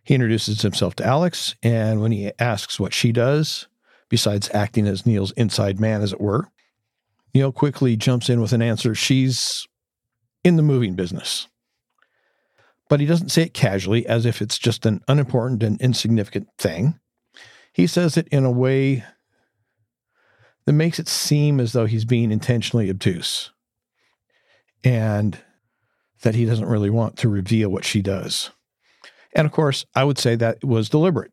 He introduces himself to Alex, and when he asks what she does, besides acting as Neil's inside man, as it were, Neil quickly jumps in with an answer she's in the moving business. But he doesn't say it casually as if it's just an unimportant and insignificant thing. He says it in a way that makes it seem as though he's being intentionally obtuse and that he doesn't really want to reveal what she does. And of course, I would say that was deliberate.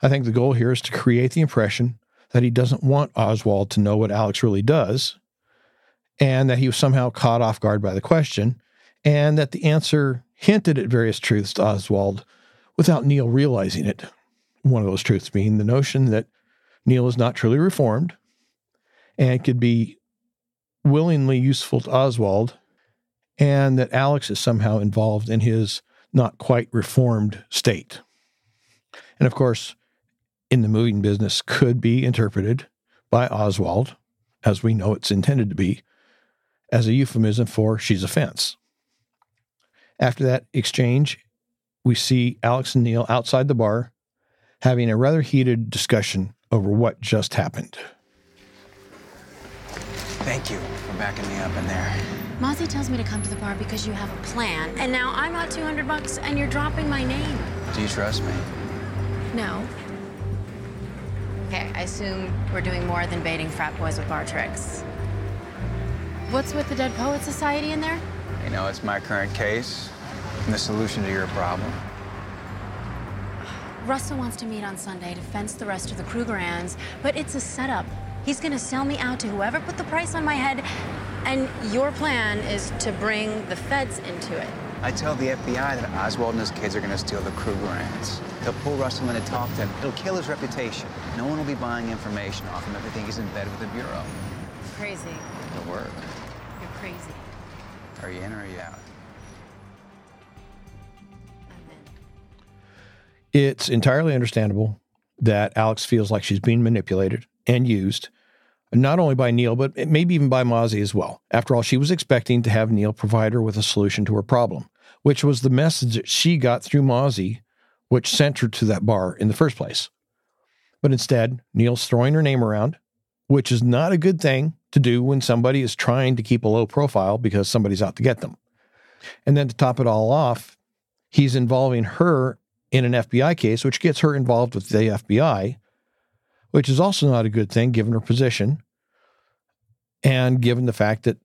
I think the goal here is to create the impression that he doesn't want Oswald to know what Alex really does and that he was somehow caught off guard by the question and that the answer hinted at various truths to Oswald without Neil realizing it one of those truths being the notion that Neil is not truly reformed and could be willingly useful to Oswald, and that Alex is somehow involved in his not quite reformed state. And of course, in the moving business could be interpreted by Oswald, as we know it's intended to be, as a euphemism for she's a fence. After that exchange, we see Alex and Neil outside the bar having a rather heated discussion over what just happened.
Thank you for backing me up in there.
Mozzie tells me to come to the bar because you have a plan, and now I'm out 200 bucks and you're dropping my name.
Do you trust me?
No. Okay, I assume we're doing more than baiting frat boys with bar tricks. What's with the Dead Poet Society in there?
You know, it's my current case and the solution to your problem.
Russell wants to meet on Sunday to fence the rest of the Krugerrands, but it's a setup. He's gonna sell me out to whoever put the price on my head, and your plan is to bring the feds into it.
I tell the FBI that Oswald and his kids are gonna steal the Krugerrands. They'll pull Russell in to talk to him. It'll kill his reputation. No one will be buying information off him if they think he's in bed with the Bureau.
Crazy.
It'll work.
You're crazy.
Are you in or are you out?
It's entirely understandable that Alex feels like she's being manipulated and used, not only by Neil, but maybe even by Mozzie as well. After all, she was expecting to have Neil provide her with a solution to her problem, which was the message that she got through Mozzie, which sent her to that bar in the first place. But instead, Neil's throwing her name around, which is not a good thing to do when somebody is trying to keep a low profile because somebody's out to get them. And then to top it all off, he's involving her in an FBI case, which gets her involved with the FBI, which is also not a good thing given her position and given the fact that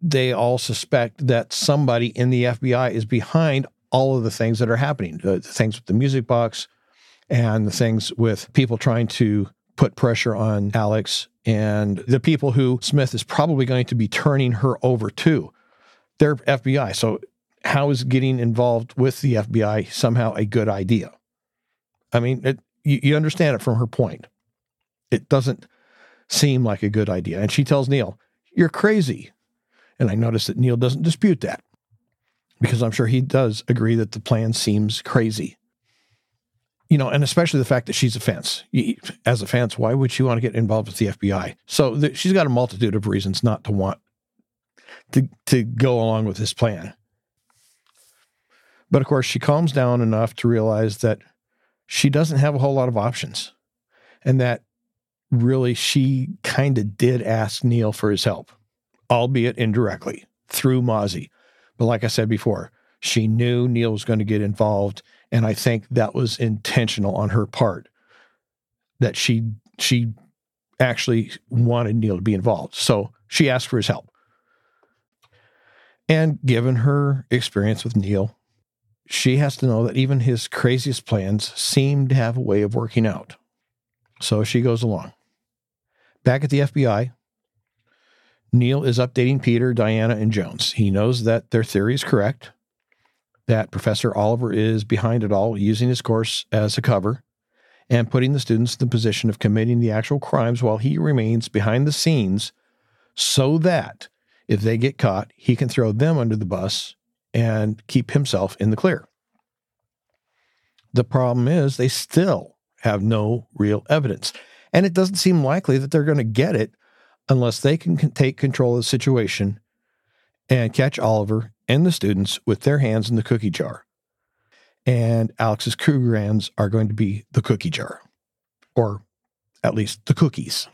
they all suspect that somebody in the FBI is behind all of the things that are happening the, things with the music box and the things with people trying to put pressure on Alex and the people who Smith is probably going to be turning her over to. They're FBI. So how is getting involved with the FBI somehow a good idea? I mean, it, you, you understand it from her point. It doesn't seem like a good idea. And she tells Neil, You're crazy. And I notice that Neil doesn't dispute that because I'm sure he does agree that the plan seems crazy. You know, and especially the fact that she's a fence. As a fence, why would she want to get involved with the FBI? So the, she's got a multitude of reasons not to want to to go along with this plan. But of course, she calms down enough to realize that she doesn't have a whole lot of options and that really she kind of did ask Neil for his help, albeit indirectly through Mozzie. But like I said before, she knew Neil was going to get involved, and I think that was intentional on her part. That she she actually wanted Neil to be involved, so she asked for his help. And given her experience with Neil, she has to know that even his craziest plans seem to have a way of working out. So she goes along. Back at the FBI, Neil is updating Peter, Diana, and Jones. He knows that their theory is correct, that Professor Oliver is behind it all, using his course as a cover and putting the students in the position of committing the actual crimes while he remains behind the scenes so that if they get caught, he can throw them under the bus and keep himself in the clear. The problem is they still have no real evidence. And it doesn't seem likely that they're going to get it unless they can take control of the situation and catch Oliver and the students with their hands in the cookie jar. And Alex's Krugerrands are going to be the cookie jar, or at least the cookies.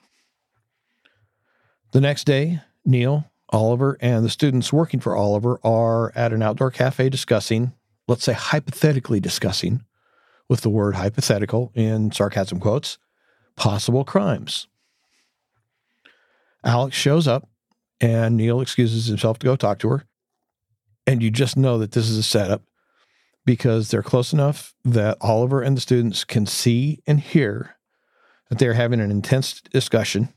The next day, Neil, Oliver, and the students working for Oliver are at an outdoor cafe discussing, let's say hypothetically discussing, with the word hypothetical in sarcasm quotes, possible crimes. Alex shows up and Neil excuses himself to go talk to her. And you just know that this is a setup because they're close enough that Oliver and the students can see and hear that they're having an intense discussion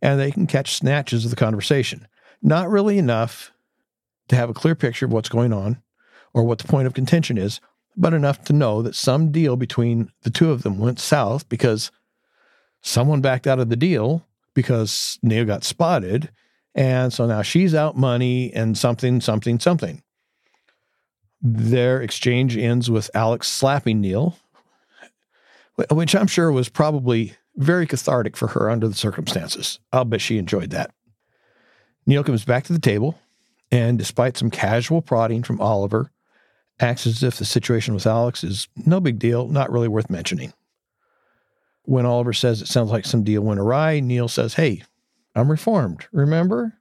and they can catch snatches of the conversation. Not really enough to have a clear picture of what's going on or what the point of contention is, but enough to know that some deal between the two of them went south because someone backed out of the deal because Neil got spotted. And so now she's out money and something, something, something. Their exchange ends with Alex slapping Neil, which I'm sure was probably very cathartic for her under the circumstances. I'll bet she enjoyed that. Neil comes back to the table and, despite some casual prodding from Oliver, acts as if the situation with Alex is no big deal, not really worth mentioning. When Oliver says it sounds like some deal went awry, Neil says, Hey, I'm reformed, remember?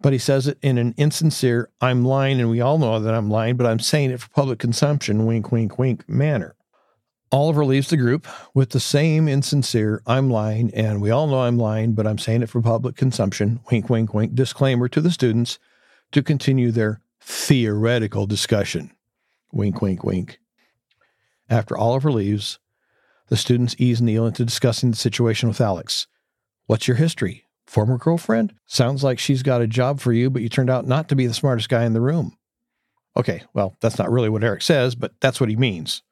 But he says it in an insincere, I'm lying and we all know that I'm lying, but I'm saying it for public consumption, wink, wink, wink manner. Oliver leaves the group with the same insincere, I'm lying and we all know I'm lying, but I'm saying it for public consumption, wink, wink, wink disclaimer to the students to continue their theoretical discussion, wink, wink, wink. After Oliver leaves, the students ease Neil into discussing the situation with Alex. What's your history? Former girlfriend? Sounds like she's got a job for you, but you turned out not to be the smartest guy in the room. Okay, well, that's not really what Eric says, but that's what he means.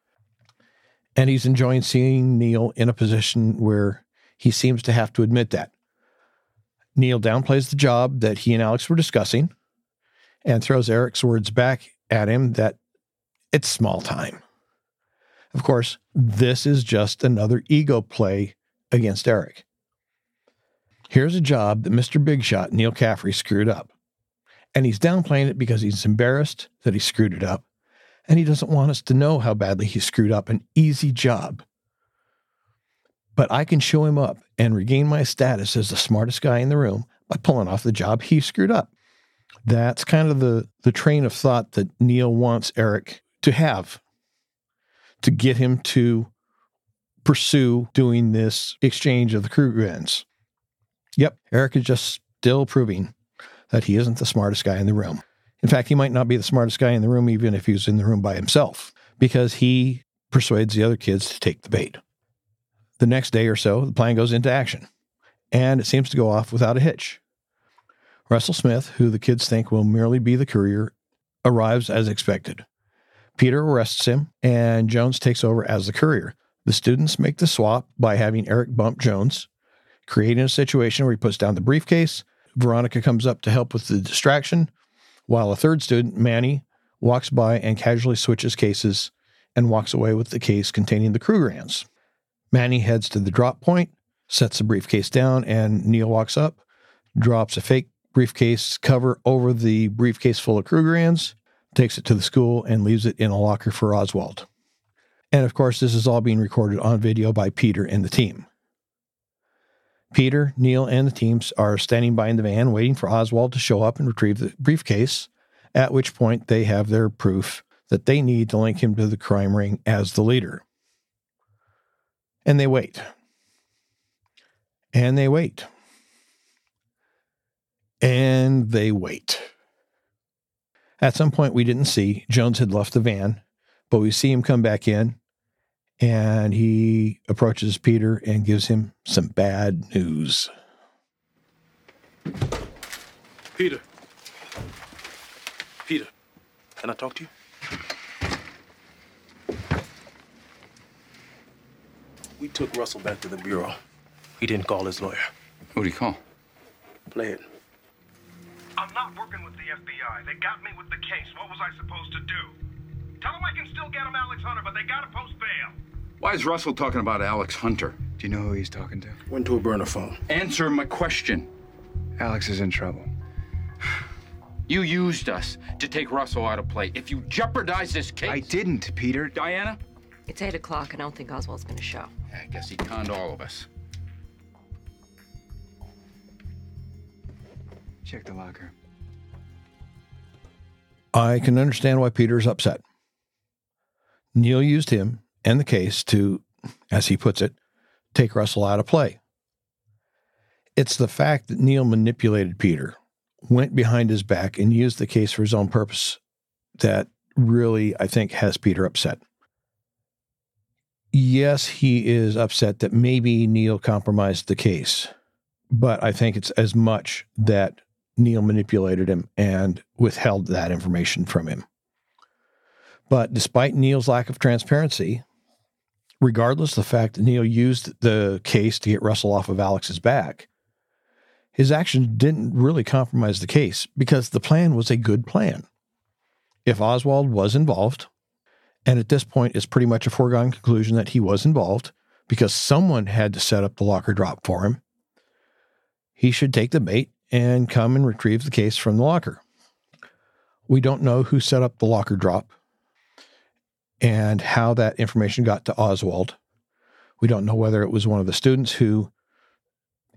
And he's enjoying seeing Neil in a position where he seems to have to admit that. Neil downplays the job that he and Alex were discussing and throws Eric's words back at him that it's small time. Of course, this is just another ego play against Eric. Here's a job that Mr. Big Shot, Neil Caffrey, screwed up. And he's downplaying it because he's embarrassed that he screwed it up. And he doesn't want us to know how badly he screwed up an easy job. But I can show him up and regain my status as the smartest guy in the room by pulling off the job he screwed up. That's kind of the, the train of thought that Neil wants Eric to have to get him to pursue doing this exchange of the Krugerrands. Yep, Eric is just still proving that he isn't the smartest guy in the room. In fact, he might not be the smartest guy in the room even if he was in the room by himself, because he persuades the other kids to take the bait. The next day or so, the plan goes into action, and it seems to go off without a hitch. Russell Smith, who the kids think will merely be the courier, arrives as expected. Peter arrests him, and Jones takes over as the courier. The students make the swap by having Eric bump Jones, creating a situation where he puts down the briefcase. Veronica comes up to help with the distraction, while a third student, Manny, walks by and casually switches cases and walks away with the case containing the Krugerrands. Manny heads to the drop point, sets the briefcase down, and Neil walks up, drops a fake briefcase cover over the briefcase full of Krugerrands, takes it to the school, and leaves it in a locker for Oswald. And of course, this is all being recorded on video by Peter and the team. Peter, Neil, and the teams are standing by in the van waiting for Oswald to show up and retrieve the briefcase, at which point they have their proof that they need to link him to the crime ring as the leader. And they wait. And they wait. And they wait. At some point, we didn't see Jones had left the van, but we see him come back in and he approaches Peter and gives him some bad news.
Peter. Peter, can I talk to you? We took Russell back to the bureau. He didn't call his lawyer.
Who'd he call?
Play it.
I'm not working with the FBI. They got me with the case. What was I supposed to do? Tell them I can still get him Alex Hunter, but they gotta post bail.
Why is Russell talking about Alex Hunter?
Do you know who he's talking to?
Went to a burner phone.
Answer my question.
Alex is in trouble.
You used us to take Russell out of play. If you jeopardize this case.
I didn't, Peter.
Diana?
It's 8 o'clock, and I don't think Oswald's going to show.
I guess he conned all of us.
Check the locker.
I can understand why Peter's upset. Neil used him and the case to, as he puts it, take Russell out of play. It's the fact that Neil manipulated Peter, went behind his back, and used the case for his own purpose that really, I think, has Peter upset. Yes, he is upset that maybe Neil compromised the case, but I think it's as much that Neil manipulated him and withheld that information from him. But despite Neil's lack of transparency, regardless of the fact that Neil used the case to get Russell off of Alex's back, his actions didn't really compromise the case because the plan was a good plan. If Oswald was involved, and at this point it's pretty much a foregone conclusion that he was involved because someone had to set up the locker drop for him, he should take the bait and come and retrieve the case from the locker. We don't know who set up the locker drop and how that information got to Oswald. We don't know whether it was one of the students who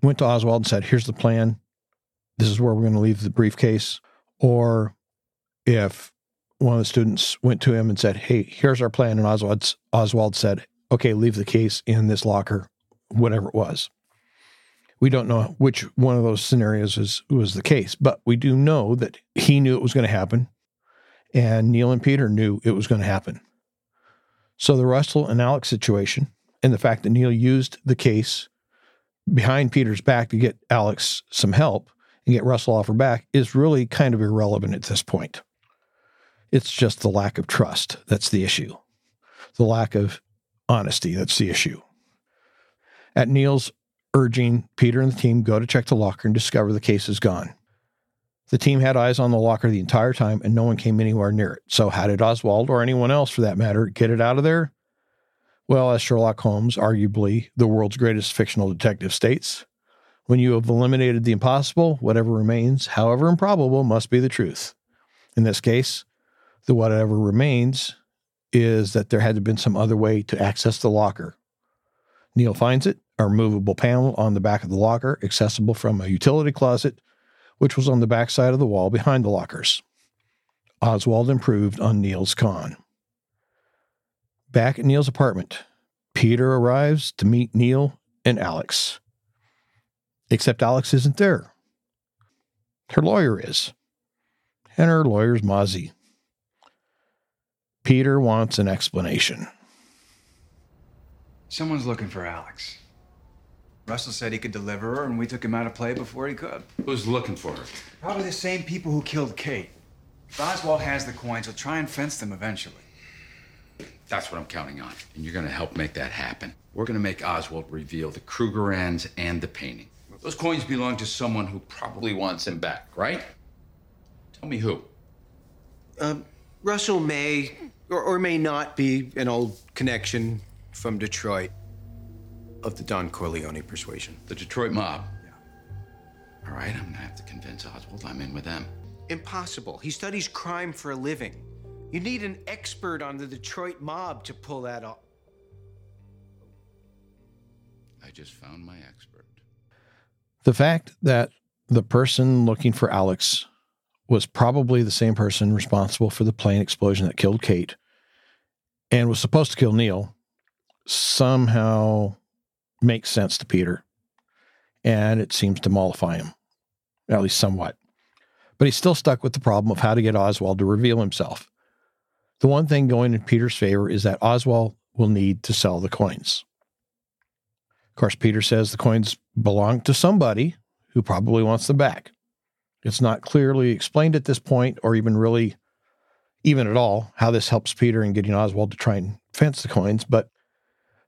went to Oswald and said, Here's the plan. This is where we're going to leave the briefcase. Or if one of the students went to him and said, Hey, here's our plan. And Oswald, Oswald said, Okay, leave the case in this locker, whatever it was. We don't know which one of those scenarios was, was the case, but we do know that he knew it was going to happen. And Neil and Peter knew it was going to happen. So the Russell and Alex situation and the fact that Neil used the case behind Peter's back to get Alex some help and get Russell off her back is really kind of irrelevant at this point. It's just the lack of trust that's the issue, the lack of honesty that's the issue. At Neil's urging, Peter and the team go to check the locker and discover the case is gone. The team had eyes on the locker the entire time and no one came anywhere near it. So, how did Oswald, or anyone else for that matter, get it out of there? Well, as Sherlock Holmes, arguably the world's greatest fictional detective, states, when you have eliminated the impossible, whatever remains, however improbable, must be the truth. In this case, the whatever remains is that there had to have been some other way to access the locker. Neil finds it, a removable panel on the back of the locker, accessible from a utility closet which was on the back side of the wall behind the lockers. Oswald improved on Neil's con. Back at Neil's apartment, Peter arrives to meet Neil and Alex. Except Alex isn't there. Her lawyer is. And her lawyer's Mozzie. Peter wants an explanation.
Someone's looking for Alex. Russell said he could deliver her, and we took him out of play before he could.
Who's looking for her?
Probably the same people who killed Kate. If Oswald has the coins, he'll try and fence them eventually.
That's what I'm counting on. And you're going to help make that happen. We're going to make Oswald reveal the Krugerrands and the painting. Those coins belong to someone who probably wants them back, right? Tell me who.
Um, Russell may or, or may not be an old connection from Detroit of the Don Corleone persuasion.
The Detroit mob? Yeah. All right, I'm gonna have to convince Oswald I'm in with them.
Impossible. He studies crime for a living. You need an expert on the Detroit mob to pull that off.
I just found my expert.
The fact that the person looking for Alex was probably the same person responsible for the plane explosion that killed Kate and was supposed to kill Neil somehow makes sense to Peter. And it seems to mollify him, at least somewhat. But he's still stuck with the problem of how to get Oswald to reveal himself. The one thing going in Peter's favor is that Oswald will need to sell the coins. Of course, Peter says the coins belong to somebody who probably wants them back. It's not clearly explained at this point, or even really, even at all, how this helps Peter in getting Oswald to try and fence the coins. But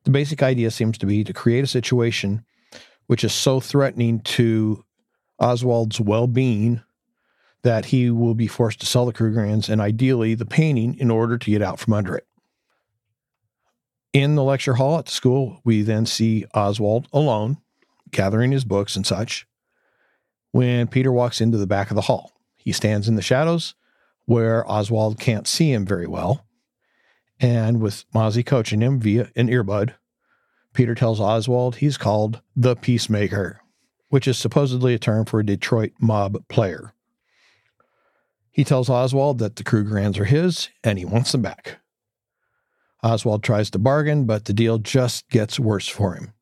the basic idea seems to be to create a situation which is so threatening to Oswald's well being that he will be forced to sell the Krugerrands and ideally the painting in order to get out from under it. In the lecture hall at the school, we then see Oswald alone, gathering his books and such, when Peter walks into the back of the hall. He stands in the shadows where Oswald can't see him very well. And with Mozzie coaching him via an earbud, Peter tells Oswald he's called the Peacemaker, which is supposedly a term for a Detroit mob player. He tells Oswald that the Krugerrands are his and he wants them back. Oswald tries to bargain, but the deal just gets worse for him.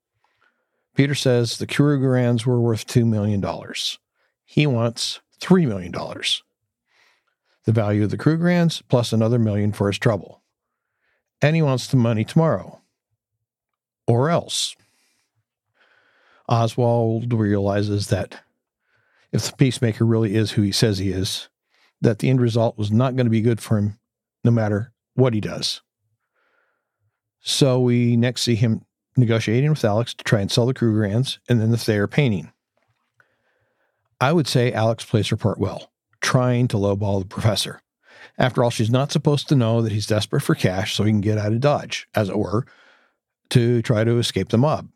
Peter says the Krugerrands were worth $2 million. He wants $3 million. The value of the Krugerrands plus another million for his trouble and he wants the money tomorrow. Or else. Oswald realizes that if the peacemaker really is who he says he is, that the end result was not going to be good for him no matter what he does. So we next see him negotiating with Alex to try and sell the Krugerrands and then the Thayer painting. I would say Alex plays her part well, trying to lowball the professor. After all, she's not supposed to know that he's desperate for cash so he can get out of Dodge, as it were, to try to escape the mob.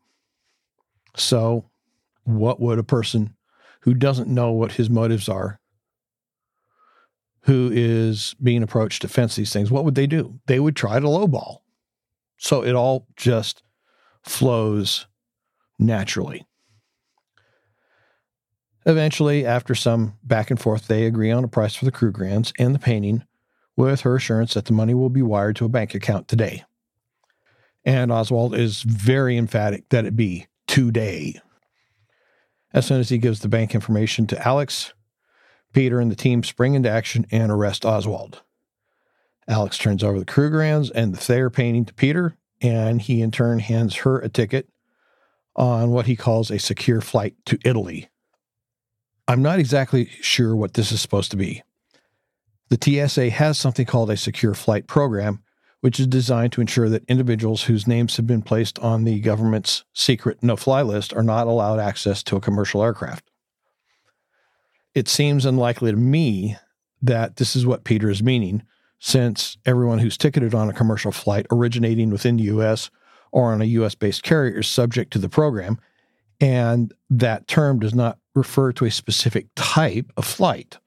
So, what would a person who doesn't know what his motives are, who is being approached to fence these things, what would they do? They would try to lowball. So it all just flows naturally. Eventually, after some back and forth, they agree on a price for the Krugerrands and the painting, with her assurance that the money will be wired to a bank account today. And Oswald is very emphatic that it be today. As soon as he gives the bank information to Alex, Peter and the team spring into action and arrest Oswald. Alex turns over the Krugerrands and the Thayer painting to Peter, and he in turn hands her a ticket on what he calls a secure flight to Italy I'm not exactly sure what this is supposed to be. The TSA has something called a secure flight program, which is designed to ensure that individuals whose names have been placed on the government's secret no fly list are not allowed access to a commercial aircraft. It seems unlikely to me that this is what Peter is meaning, since everyone who's ticketed on a commercial flight originating within the U.S. or on a U.S. based carrier is subject to the program, and that term does not refer to a specific type of flight,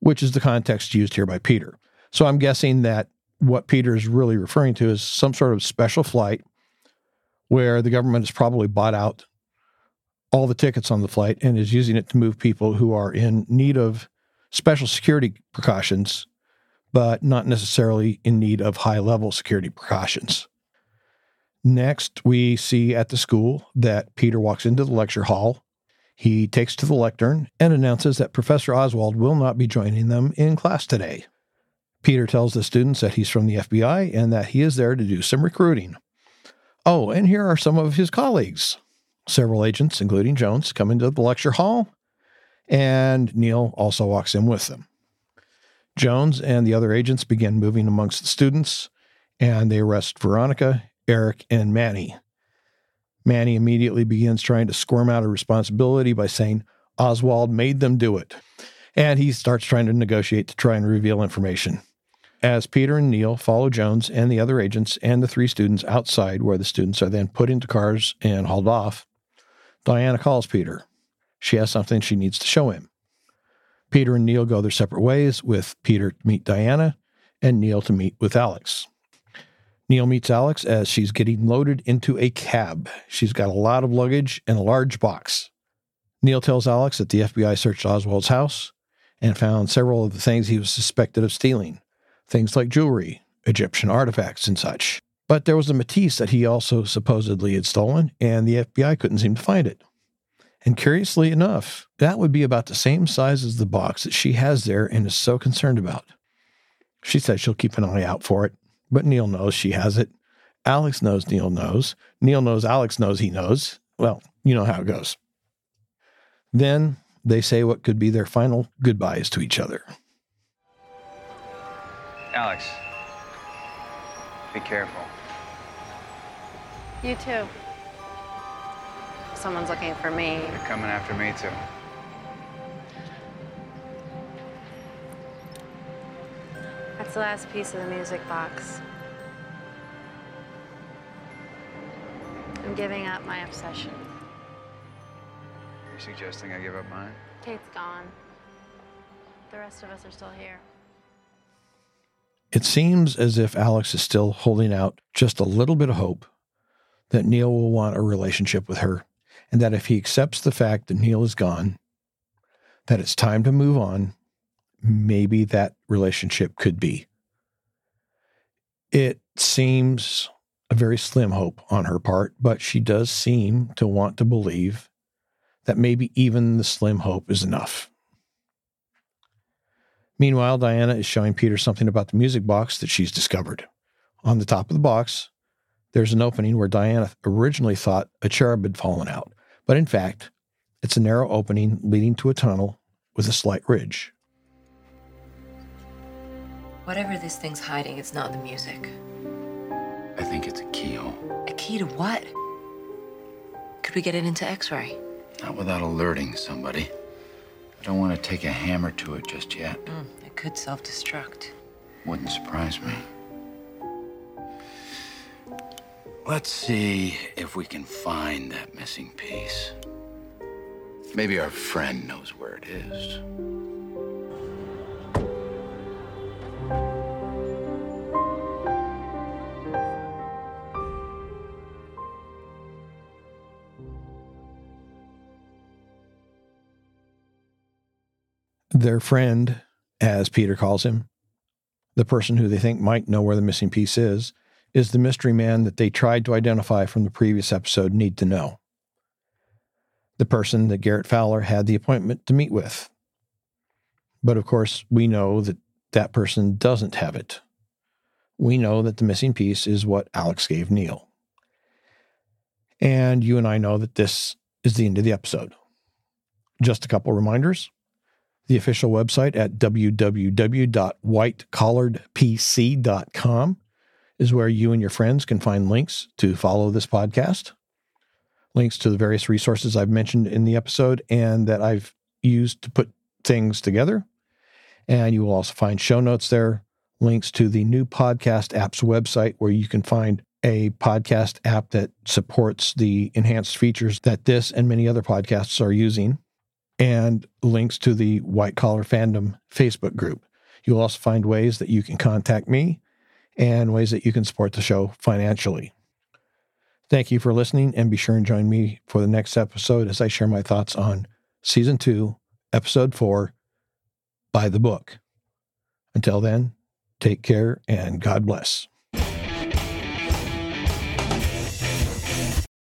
which is the context used here by Peter. So I'm guessing that what Peter is really referring to is some sort of special flight where the government has probably bought out all the tickets on the flight and is using it to move people who are in need of special security precautions, but not necessarily in need of high level security precautions. Next, we see at the school that Peter walks into the lecture hall he takes to the lectern and announces that Professor Oswald will not be joining them in class today. Peter tells the students that he's from the FBI and that he is there to do some recruiting. Oh, and here are some of his colleagues. Several agents, including Jones, come into the lecture hall, and Neal also walks in with them. Jones and the other agents begin moving amongst the students, and they arrest Veronica, Eric, and Manny. Manny immediately begins trying to squirm out of responsibility by saying Oswald made them do it. And he starts trying to negotiate to try and reveal information. As Peter and Neal follow Jones and the other agents and the three students outside, where the students are then put into cars and hauled off, Diana calls Peter. She has something she needs to show him. Peter and Neal go their separate ways, with Peter to meet Diana and Neal to meet with Alex. Neal meets Alex as she's getting loaded into a cab. She's got a lot of luggage and a large box. Neal tells Alex that the FBI searched Oswald's house and found several of the things he was suspected of stealing, things like jewelry, Egyptian artifacts, and such. But there was a Matisse that he also supposedly had stolen, and the FBI couldn't seem to find it. And curiously enough, that would be about the same size as the box that she has there and is so concerned about. She says she'll keep an eye out for it, but Neal knows she has it. Alex knows Neal knows. Neal knows Alex knows he knows. Well, you know how it goes. Then they say what could be their final goodbyes to each other.
Alex, be careful.
You too. Someone's looking for me.
They're coming after me, too.
That's the last piece of the music box. I'm giving up my obsession.
You're suggesting I give up mine?
Kate's gone. The rest of us are still here.
It seems as if Alex is still holding out just a little bit of hope that Neal will want a relationship with her, and that if he accepts the fact that Neal is gone, that it's time to move on, maybe that relationship could be. It seems a very slim hope on her part, but she does seem to want to believe that maybe even the slim hope is enough. Meanwhile, Diana is showing Peter something about the music box that she's discovered. On the top of the box, there's an opening where Diana originally thought a cherub had fallen out, but in fact, it's a narrow opening leading to a tunnel with a slight ridge.
Whatever this thing's hiding, it's not the music.
I think it's a keyhole.
A key to what? Could we get it into X-ray?
Not without alerting somebody. I don't want to take a hammer to it just yet.
Mm, it could self-destruct.
Wouldn't surprise me. Let's see if we can find that missing piece. Maybe our friend knows where it is.
Their friend, as Peter calls him, the person who they think might know where the missing piece is, is the mystery man that they tried to identify from the previous episode Need to Know. The person that Garrett Fowler had the appointment to meet with. But of course, we know that that person doesn't have it. We know that the missing piece is what Alex gave Neal. And you and I know that this is the end of the episode. Just a couple reminders. The official website at www.whitecollaredpc.com is where you and your friends can find links to follow this podcast, links to the various resources I've mentioned in the episode and that I've used to put things together. And you will also find show notes there, links to the new podcast apps website where you can find a podcast app that supports the enhanced features that this and many other podcasts are using, and links to the White Collar Fandom Facebook group. You'll also find ways that you can contact me and ways that you can support the show financially. Thank you for listening, and be sure and join me for the next episode as I share my thoughts on Season 2, Episode 4 By the Book. Until then, take care and God bless.